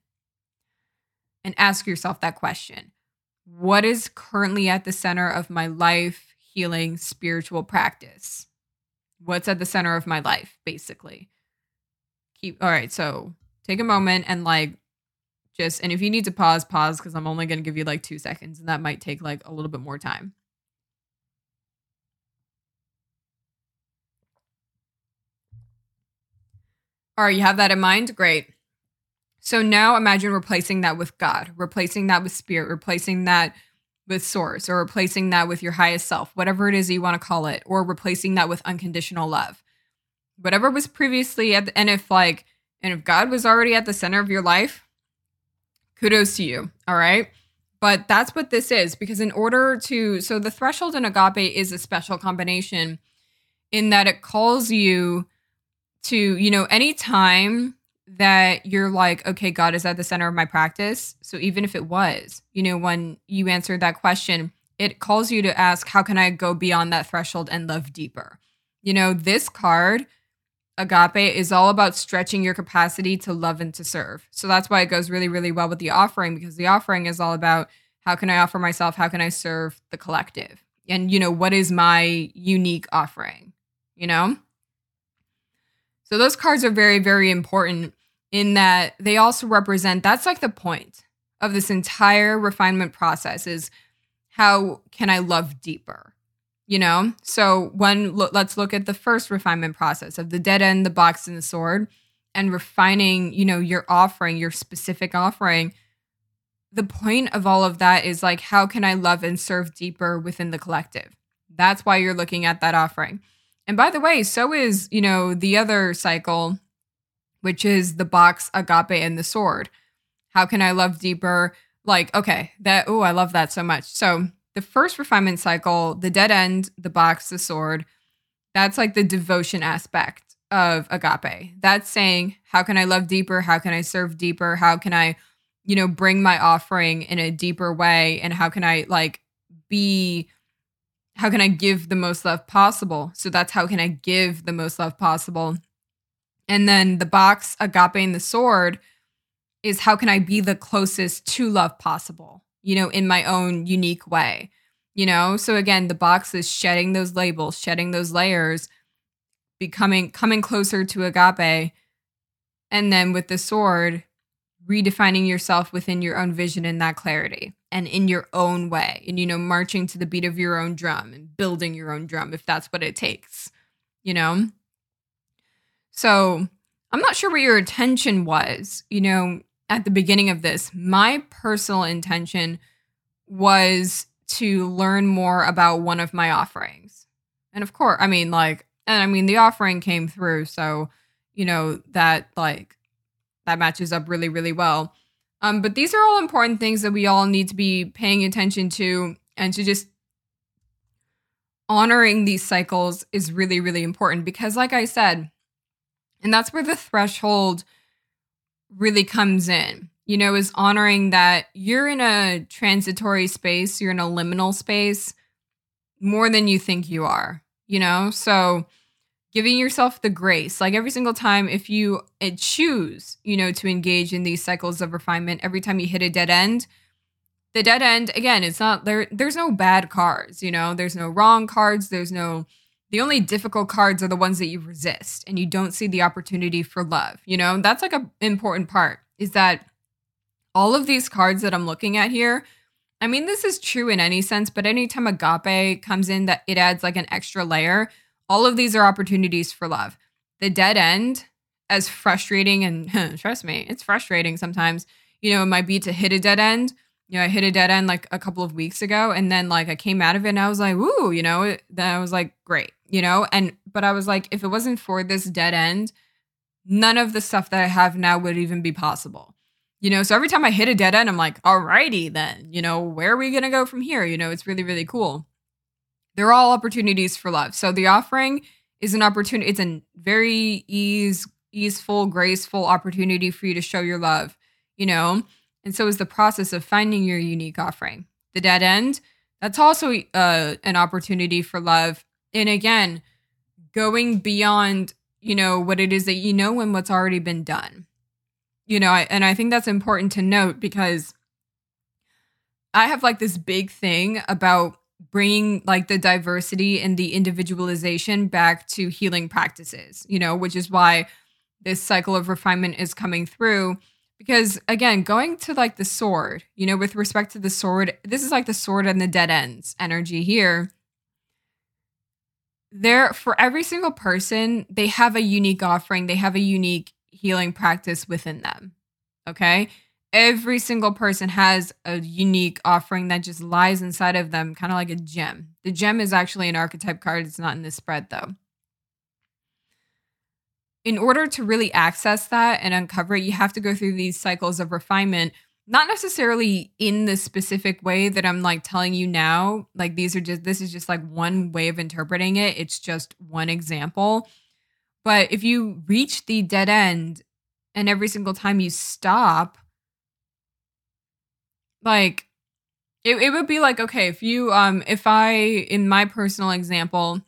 and ask yourself that question What is currently at the center of my life, healing spiritual practice. What's at the center of my life, basically. Keep all right, so take a moment and like just and if you need to pause, pause because I'm only going to give you like two seconds, and that might take like a little bit more time. All right, you have that in mind? Great. So now imagine replacing that with God, replacing that with spirit, replacing that with source, or replacing that with your highest self, whatever it is you want to call it, or replacing that with unconditional love. Whatever was previously at the, and if like, and if God was already at the center of your life, kudos to you. All right. But that's what this is because in order to, so the threshold in agape is a special combination in that it calls you to, you know, anytime that you're like, okay, God is at the center of my practice. So even if it was, you know, when you answered that question, it calls you to ask, how can I go beyond that threshold and love deeper? You know, this card, agape, is all about stretching your capacity to love and to serve. So that's why it goes really, really well with the offering because the offering is all about how can I offer myself? How can I serve the collective? And, you know, what is my unique offering? You know? So those cards are very, very important in that they also represent that's like the point of this entire refinement process is how can I love deeper? You know? So when lo- let's look at the first refinement process of the dead end, the box and the sword and refining, you know, your offering, your specific offering. The point of all of that is like how can I love and serve deeper within the collective? That's why you're looking at that offering. And by the way, so is, you know, the other cycle, which is the box, agape, and the sword. How can I love deeper? Like, okay, that, oh, I love that so much. So the first refinement cycle, the dead end, the box, the sword, that's like the devotion aspect of agape. That's saying, how can I love deeper? How can I serve deeper? How can I, you know, bring my offering in a deeper way? And how can I like be how can I give the most love possible? So that's how can I give the most love possible. And then the box, agape, and the sword is how can I be the closest to love possible, you know, in my own unique way, you know? So again, the box is shedding those labels, shedding those layers, becoming, coming closer to agape. And then with the sword, redefining yourself within your own vision and that clarity and in your own way and you know marching to the beat of your own drum and building your own drum if that's what it takes you know so i'm not sure what your intention was you know at the beginning of this my personal intention was to learn more about one of my offerings and of course i mean like and i mean the offering came through so you know that like that matches up really, really well. Um, but these are all important things that we all need to be paying attention to and to just honoring these cycles is really, really important because, like I said, and that's where the threshold really comes in, you know, is honoring that you're in a transitory space, you're in a liminal space more than you think you are, you know? So, giving yourself the grace like every single time if you uh, choose you know to engage in these cycles of refinement every time you hit a dead end the dead end again it's not there there's no bad cards you know there's no wrong cards there's no the only difficult cards are the ones that you resist and you don't see the opportunity for love you know that's like a important part is that all of these cards that i'm looking at here i mean this is true in any sense but anytime agape comes in that it adds like an extra layer all of these are opportunities for love. The dead end, as frustrating and [laughs] trust me, it's frustrating sometimes. You know, it might be to hit a dead end. You know, I hit a dead end like a couple of weeks ago, and then like I came out of it and I was like, "Ooh," you know. Then I was like, "Great," you know. And but I was like, if it wasn't for this dead end, none of the stuff that I have now would even be possible. You know, so every time I hit a dead end, I'm like, alrighty then, you know, where are we gonna go from here? You know, it's really, really cool. They're all opportunities for love. So the offering is an opportunity. It's a very ease, easeful, graceful opportunity for you to show your love, you know? And so is the process of finding your unique offering. The dead end, that's also uh, an opportunity for love. And again, going beyond, you know, what it is that you know and what's already been done. You know, I, and I think that's important to note because I have like this big thing about bringing like the diversity and the individualization back to healing practices, you know, which is why this cycle of refinement is coming through Because again, going to like the sword, you know, with respect to the sword, this is like the sword and the dead ends energy here. There, for every single person, they have a unique offering, they have a unique healing practice within them. Okay. Every single person has a unique offering that just lies inside of them, kind of like a gem. The gem is actually an archetype card, it's not in this spread though in order to really access that and uncover it, you have to go through these cycles of refinement, not necessarily in the specific way that I'm like telling you now. Like these are just, this is just like one way of interpreting it. It's just one example. But if you reach the dead end and every single time you stop, like it, it would be like, okay, if you, um, if I, in my personal example,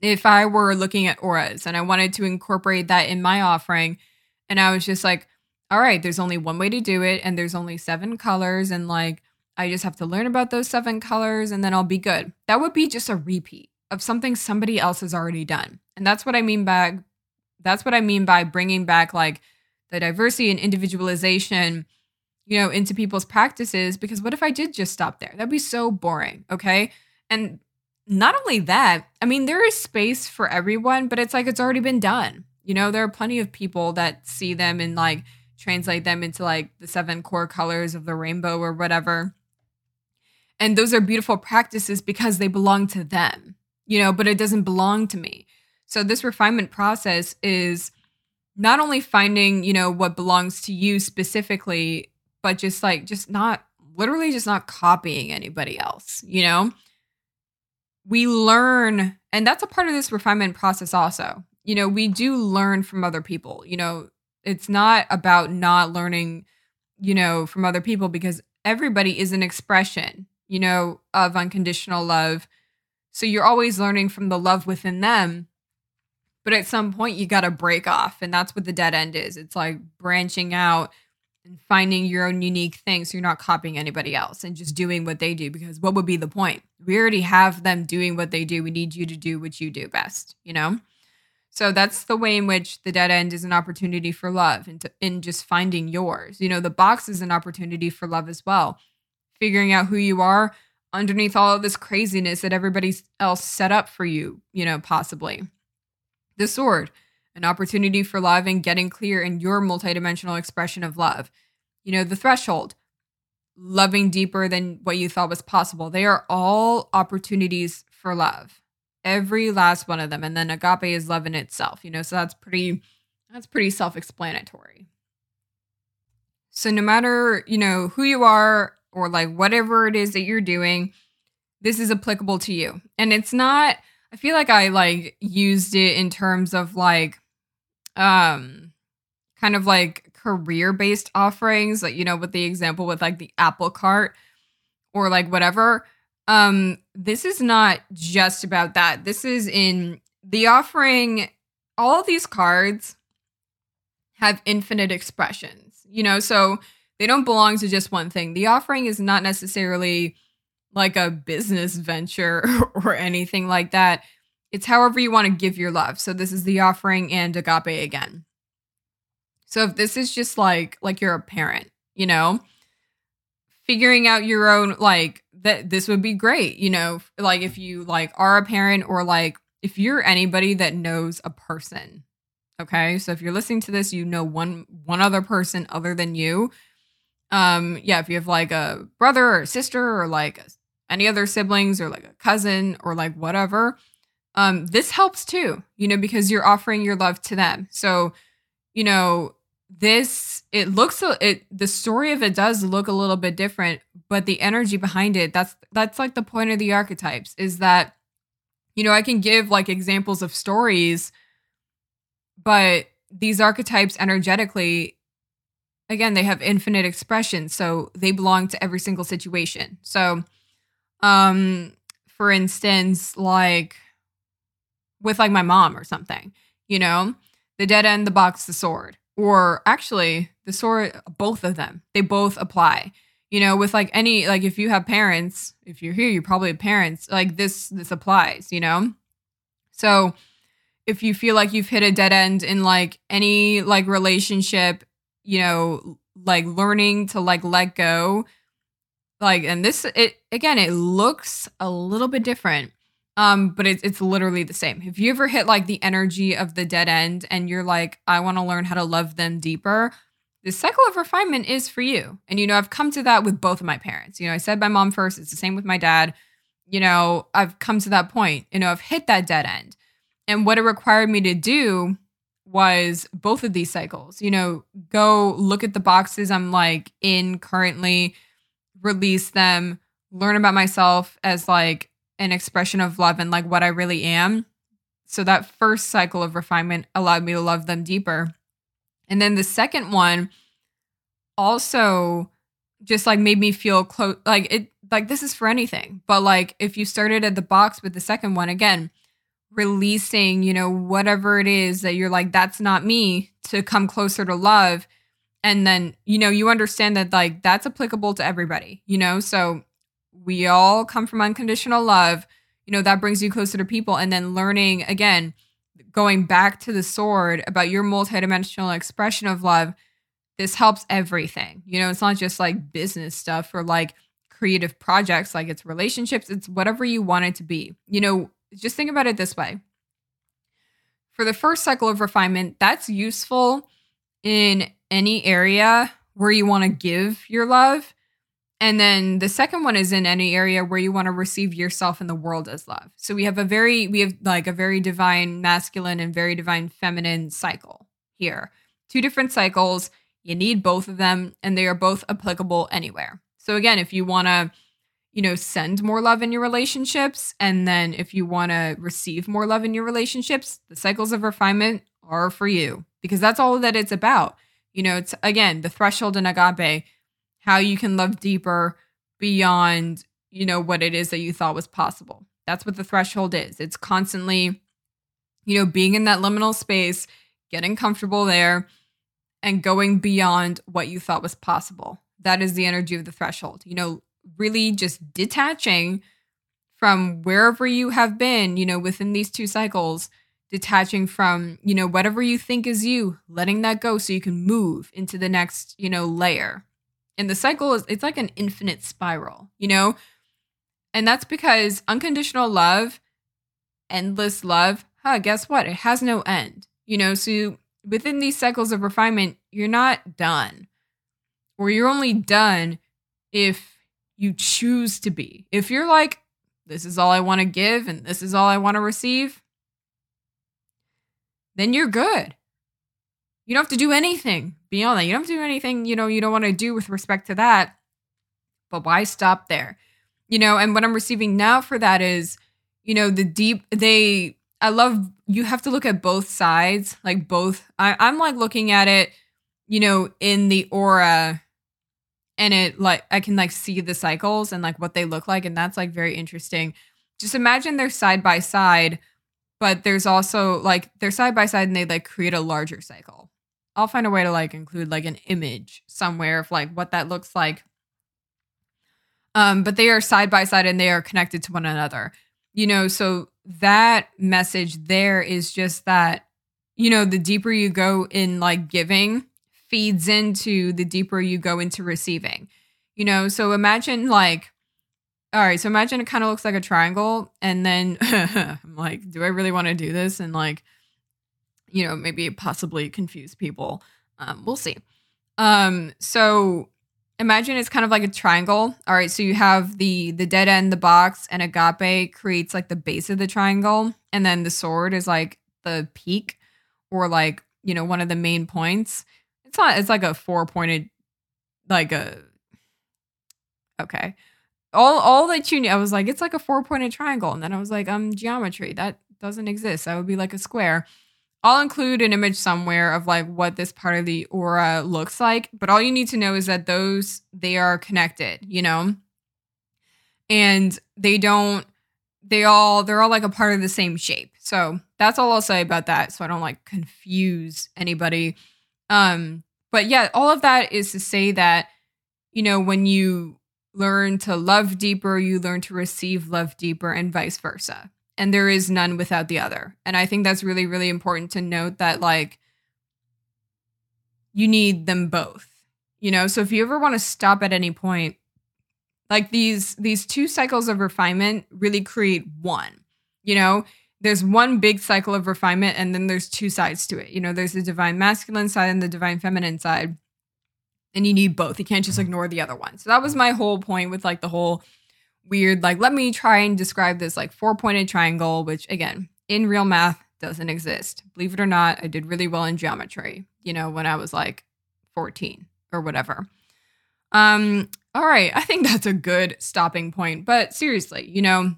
if I were looking at auras and I wanted to incorporate that in my offering, and I was just like, all right, there's only one way to do it, and there's only seven colors, and like, I just have to learn about those seven colors and then I'll be good. That would be just a repeat of something somebody else has already done. And that's what I mean by that's what I mean by bringing back like the diversity and individualization, you know, into people's practices because what if I did just stop there? That'd be so boring, okay? And not only that, I mean, there is space for everyone, but it's like it's already been done. You know, there are plenty of people that see them and like translate them into like the seven core colors of the rainbow or whatever. And those are beautiful practices because they belong to them, you know, but it doesn't belong to me. So this refinement process is not only finding, you know, what belongs to you specifically, but just like, just not literally just not copying anybody else, you know? we learn, and that's a part of this refinement process also. You know, we do learn from other people. You know, it's not about not learning, you know, from other people because everybody is an expression, you know, of unconditional love. So you're always learning from the love within them. But at some point, you got to break off. And that's what the dead end is. It's like branching out and finding your own unique thing so you're not copying anybody else and just doing what they do because what would be the point we already have them doing what they do we need you to do what you do best you know so that's the way in which the dead end is an opportunity for love and in just finding yours you know the box is an opportunity for love as well figuring out who you are underneath all of this craziness that everybody else set up for you you know possibly the sword an opportunity for love and getting clear in your multidimensional expression of love. You know, the threshold, loving deeper than what you thought was possible. They are all opportunities for love. Every last one of them. And then agape is love in itself, you know, so that's pretty that's pretty self-explanatory. So no matter, you know, who you are or like whatever it is that you're doing, this is applicable to you. And it's not I feel like I like used it in terms of like um kind of like career based offerings, like you know, with the example with like the Apple cart or like whatever. Um this is not just about that. This is in the offering all these cards have infinite expressions. You know, so they don't belong to just one thing. The offering is not necessarily like a business venture [laughs] or anything like that. It's however you want to give your love. So this is the offering and agape again. So if this is just like like you're a parent, you know, figuring out your own like that this would be great, you know, like if you like are a parent or like if you're anybody that knows a person. Okay? So if you're listening to this, you know one one other person other than you. Um yeah, if you have like a brother or a sister or like any other siblings or like a cousin or like whatever, um, this helps too, you know, because you're offering your love to them. So, you know, this it looks it the story of it does look a little bit different, but the energy behind it that's that's like the point of the archetypes is that you know, I can give like examples of stories, but these archetypes energetically again, they have infinite expression, so they belong to every single situation. So, um for instance, like with like my mom or something, you know? The dead end, the box, the sword. Or actually, the sword, both of them, they both apply. You know, with like any, like if you have parents, if you're here, you probably have parents, like this, this applies, you know? So if you feel like you've hit a dead end in like any like relationship, you know, like learning to like let go. Like, and this, it again, it looks a little bit different. Um, but it's it's literally the same. If you ever hit like the energy of the dead end and you're like, I want to learn how to love them deeper, the cycle of refinement is for you. And you know, I've come to that with both of my parents. You know, I said my mom first, it's the same with my dad. You know, I've come to that point. You know, I've hit that dead end. And what it required me to do was both of these cycles. You know, go look at the boxes I'm like in currently, release them, learn about myself as like an expression of love and like what I really am. So that first cycle of refinement allowed me to love them deeper. And then the second one also just like made me feel close like it like this is for anything. But like if you started at the box with the second one again, releasing, you know, whatever it is that you're like, that's not me to come closer to love. And then, you know, you understand that like that's applicable to everybody, you know? So we all come from unconditional love. You know, that brings you closer to people. And then learning again, going back to the sword about your multidimensional expression of love, this helps everything. You know, it's not just like business stuff or like creative projects, like it's relationships, it's whatever you want it to be. You know, just think about it this way. For the first cycle of refinement, that's useful in any area where you want to give your love. And then the second one is in any area where you want to receive yourself in the world as love. So we have a very, we have like a very divine masculine and very divine feminine cycle here. Two different cycles. You need both of them, and they are both applicable anywhere. So again, if you want to you know, send more love in your relationships. And then if you want to receive more love in your relationships, the cycles of refinement are for you because that's all that it's about. You know, it's again the threshold in agape, how you can love deeper beyond, you know, what it is that you thought was possible. That's what the threshold is. It's constantly, you know, being in that liminal space, getting comfortable there, and going beyond what you thought was possible. That is the energy of the threshold. You know, really just detaching from wherever you have been, you know, within these two cycles, detaching from, you know, whatever you think is you, letting that go so you can move into the next, you know, layer. And the cycle is, it's like an infinite spiral, you know? And that's because unconditional love, endless love, huh, guess what? It has no end, you know? So within these cycles of refinement, you're not done, or you're only done if you choose to be. If you're like, this is all I want to give and this is all I want to receive, then you're good. You don't have to do anything beyond that. You don't do anything, you know, you don't want to do with respect to that. But why stop there? You know, and what I'm receiving now for that is, you know, the deep, they, I love, you have to look at both sides, like both. I, I'm like looking at it, you know, in the aura and it like I can like see the cycles and like what they look like and that's like very interesting. Just imagine they're side by side, but there's also like they're side by side and they like create a larger cycle. I'll find a way to like include like an image somewhere of like what that looks like. Um but they are side by side and they are connected to one another. You know, so that message there is just that you know, the deeper you go in like giving, feeds into the deeper you go into receiving. You know, so imagine like, all right, so imagine it kind of looks like a triangle, and then [laughs] I'm like, do I really want to do this? And like, you know, maybe possibly confuse people. Um, we'll see. Um, so imagine it's kind of like a triangle. All right, so you have the the dead end, the box, and agape creates like the base of the triangle, and then the sword is like the peak or like you know one of the main points. It's not. It's like a four pointed, like a. Okay, all all that you need. I was like, it's like a four pointed triangle, and then I was like, um, geometry that doesn't exist. That would be like a square. I'll include an image somewhere of like what this part of the aura looks like, but all you need to know is that those they are connected, you know? And they don't they all they're all like a part of the same shape. So, that's all I'll say about that so I don't like confuse anybody. Um, but yeah, all of that is to say that, you know, when you learn to love deeper, you learn to receive love deeper, and vice versa. And there is none without the other. And I think that's really, really important to note that, like, you need them both. You know, so if you ever want to stop at any point, like these these two cycles of refinement really create one. You know, there's one big cycle of refinement and then there's two sides to it. You know, there's the divine masculine side and the divine feminine side. And you need both. You can't just mm-hmm. ignore the other one. So that was my whole point with like the whole weird like let me try and describe this like four-pointed triangle which again, in real math doesn't exist. Believe it or not, I did really well in geometry, you know, when I was like 14 or whatever. Um all right, I think [laughs] that's a good stopping point. But seriously, you know,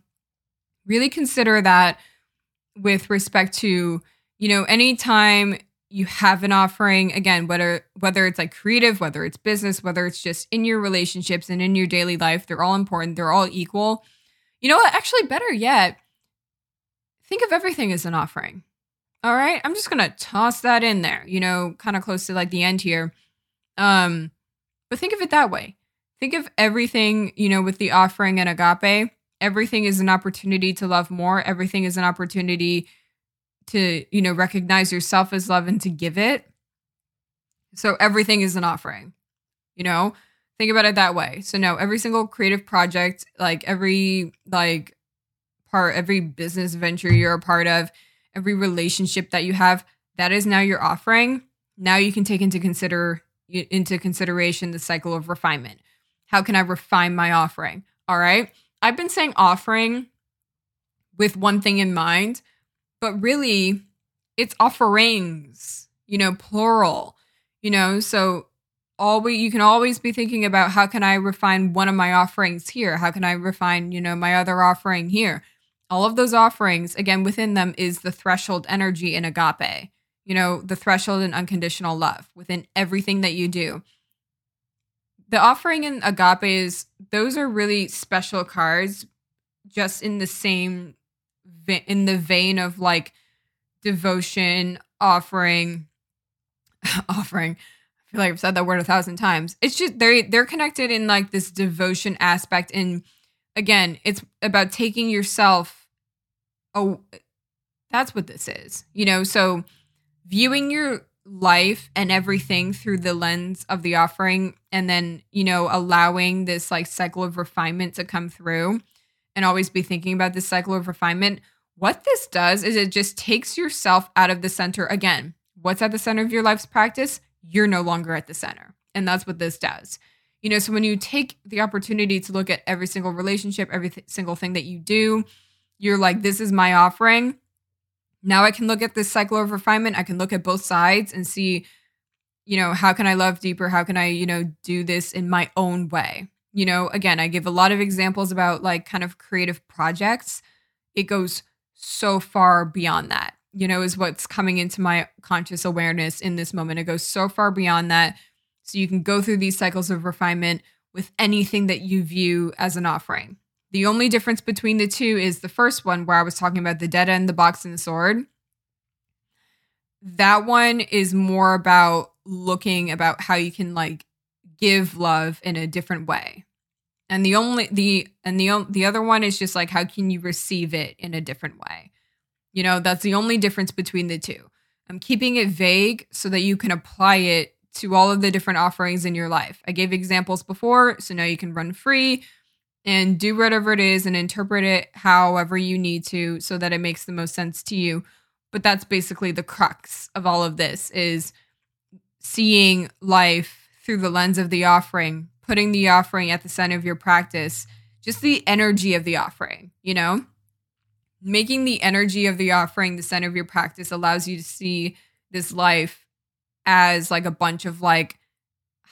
really consider that with respect to, you know, anytime you have an offering, again, whether whether it's like creative, whether it's business, whether it's just in your relationships and in your daily life, they're all important, they're all equal. You know what? Actually, better yet, think of everything as an offering. All right? I'm just to toss that in there, you know, kind of close to like the end here. Um but think of it that way. Think of everything, you know, with the offering and agape everything is an opportunity to love more. Everything is an opportunity to, you know, recognize yourself as love and to give it. So everything is an offering, you know? Think about it that way. So no, every single creative project, like every like part, every business venture you're a part of, every relationship that you have, that is now your offering. Now you can take into consider into consideration the cycle of refinement. How can I refine my offering? All right. I've been saying offering with one thing in mind, but really it's offerings, you know, plural, you know, so always you can always be thinking about how can I refine one of my offerings here? How can I refine, you know, my other offering here? All of those offerings, again, within them is the threshold energy in agape, you know, the threshold and unconditional love within everything that you do the offering and agape is those are really special cards just in the same in the vein of like devotion offering [laughs] offering. I feel like i've said that word a thousand times. It's just they're they're connected in like this devotion aspect and again it's about taking yourself oh that's what this is you know? So viewing your life and everything through the lens of the offering and then you know allowing this like cycle of refinement to come through and always be thinking about this cycle of refinement what this does is it just takes yourself out of the center again what's at the center of your life's practice you're no longer at the center and that's what this does you know so when you take the opportunity to look at every single relationship every th- single thing that you do you're like this is my offering now I can look at this cycle of refinement. I can look at both sides and see, you know, how can I love deeper? How can I, you know, do this in my own way? You know, again, I give a lot of examples about like kind of creative projects. It goes so far beyond that, you know, is what's coming into my conscious awareness in this moment. It goes so far beyond that. So you can go through these cycles of refinement with anything that you view as an offering. The only difference between the two is the first one, where I was talking about the dead end, the box, and the sword. That one is more about looking about how you can like give love in a different way. And the only the and the the other one is just like how can you receive it in a different way. You know, that's the only difference between the two. I'm keeping it vague so that you can apply it to all of the different offerings in your life. I gave examples before, so now you can run free and do whatever it is and interpret it however you need to so that it makes the most sense to you but that's basically the crux of all of this is seeing life through the lens of the offering putting the offering at the center of your practice just the energy of the offering you know making the energy of the offering the center of your practice allows you to see this life as like a bunch of like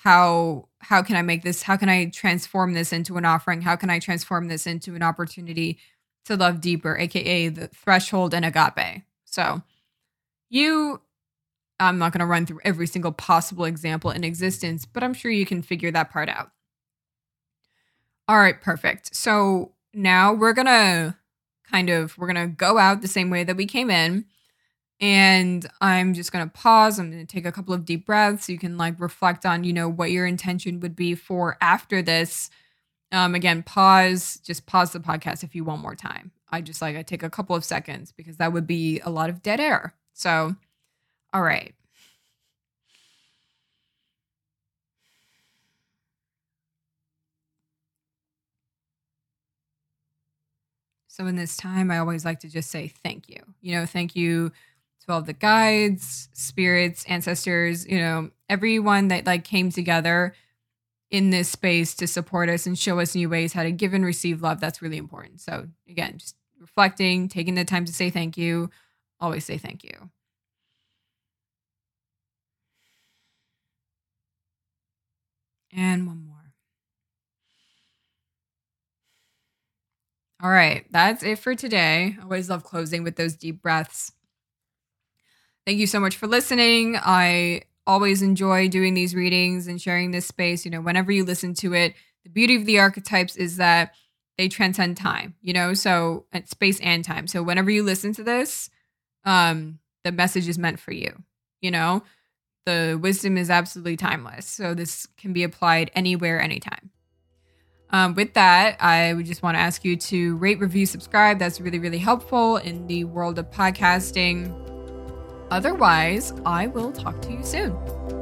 how how can I make this? How can I transform this into an offering? How can I transform this into an opportunity to love deeper, aka the threshold and agape? So, you, I'm not going to run through every single possible example in existence, but I'm sure you can figure that part out. All right, perfect. So now we're going to kind of we're going to go out the same way that we came in and I'm just going to pause. I'm going to take a couple of deep breaths. You can like reflect on, you know, what your intention would be for after this. Um, again, pause, just pause the podcast if you want more time. I just like, I take a couple of seconds because that would be a lot of dead air. So, all right. So in this time, I always like to just say thank you. You know, thank you to all the guides, spirits, ancestors, you know, everyone that like came together in this space to support us and show us new ways how to give and receive love. That's really important. So again, just reflecting, taking the time to say thank you, always say thank you. And one more. All right, that's it for today. I always love closing with those deep breaths. Thank you so much for listening. I always enjoy doing these readings and sharing this space. You know, whenever you listen to it, the beauty of the archetypes is that they transcend time, you know, so space and time. So whenever you listen to this, um, the message is meant for you, you know, the wisdom is absolutely timeless. So this can be applied anywhere, anytime. Um, with that, I would just want to ask you to rate, review, subscribe. That's really, really helpful in the world of podcasting. Otherwise, I will talk to you soon.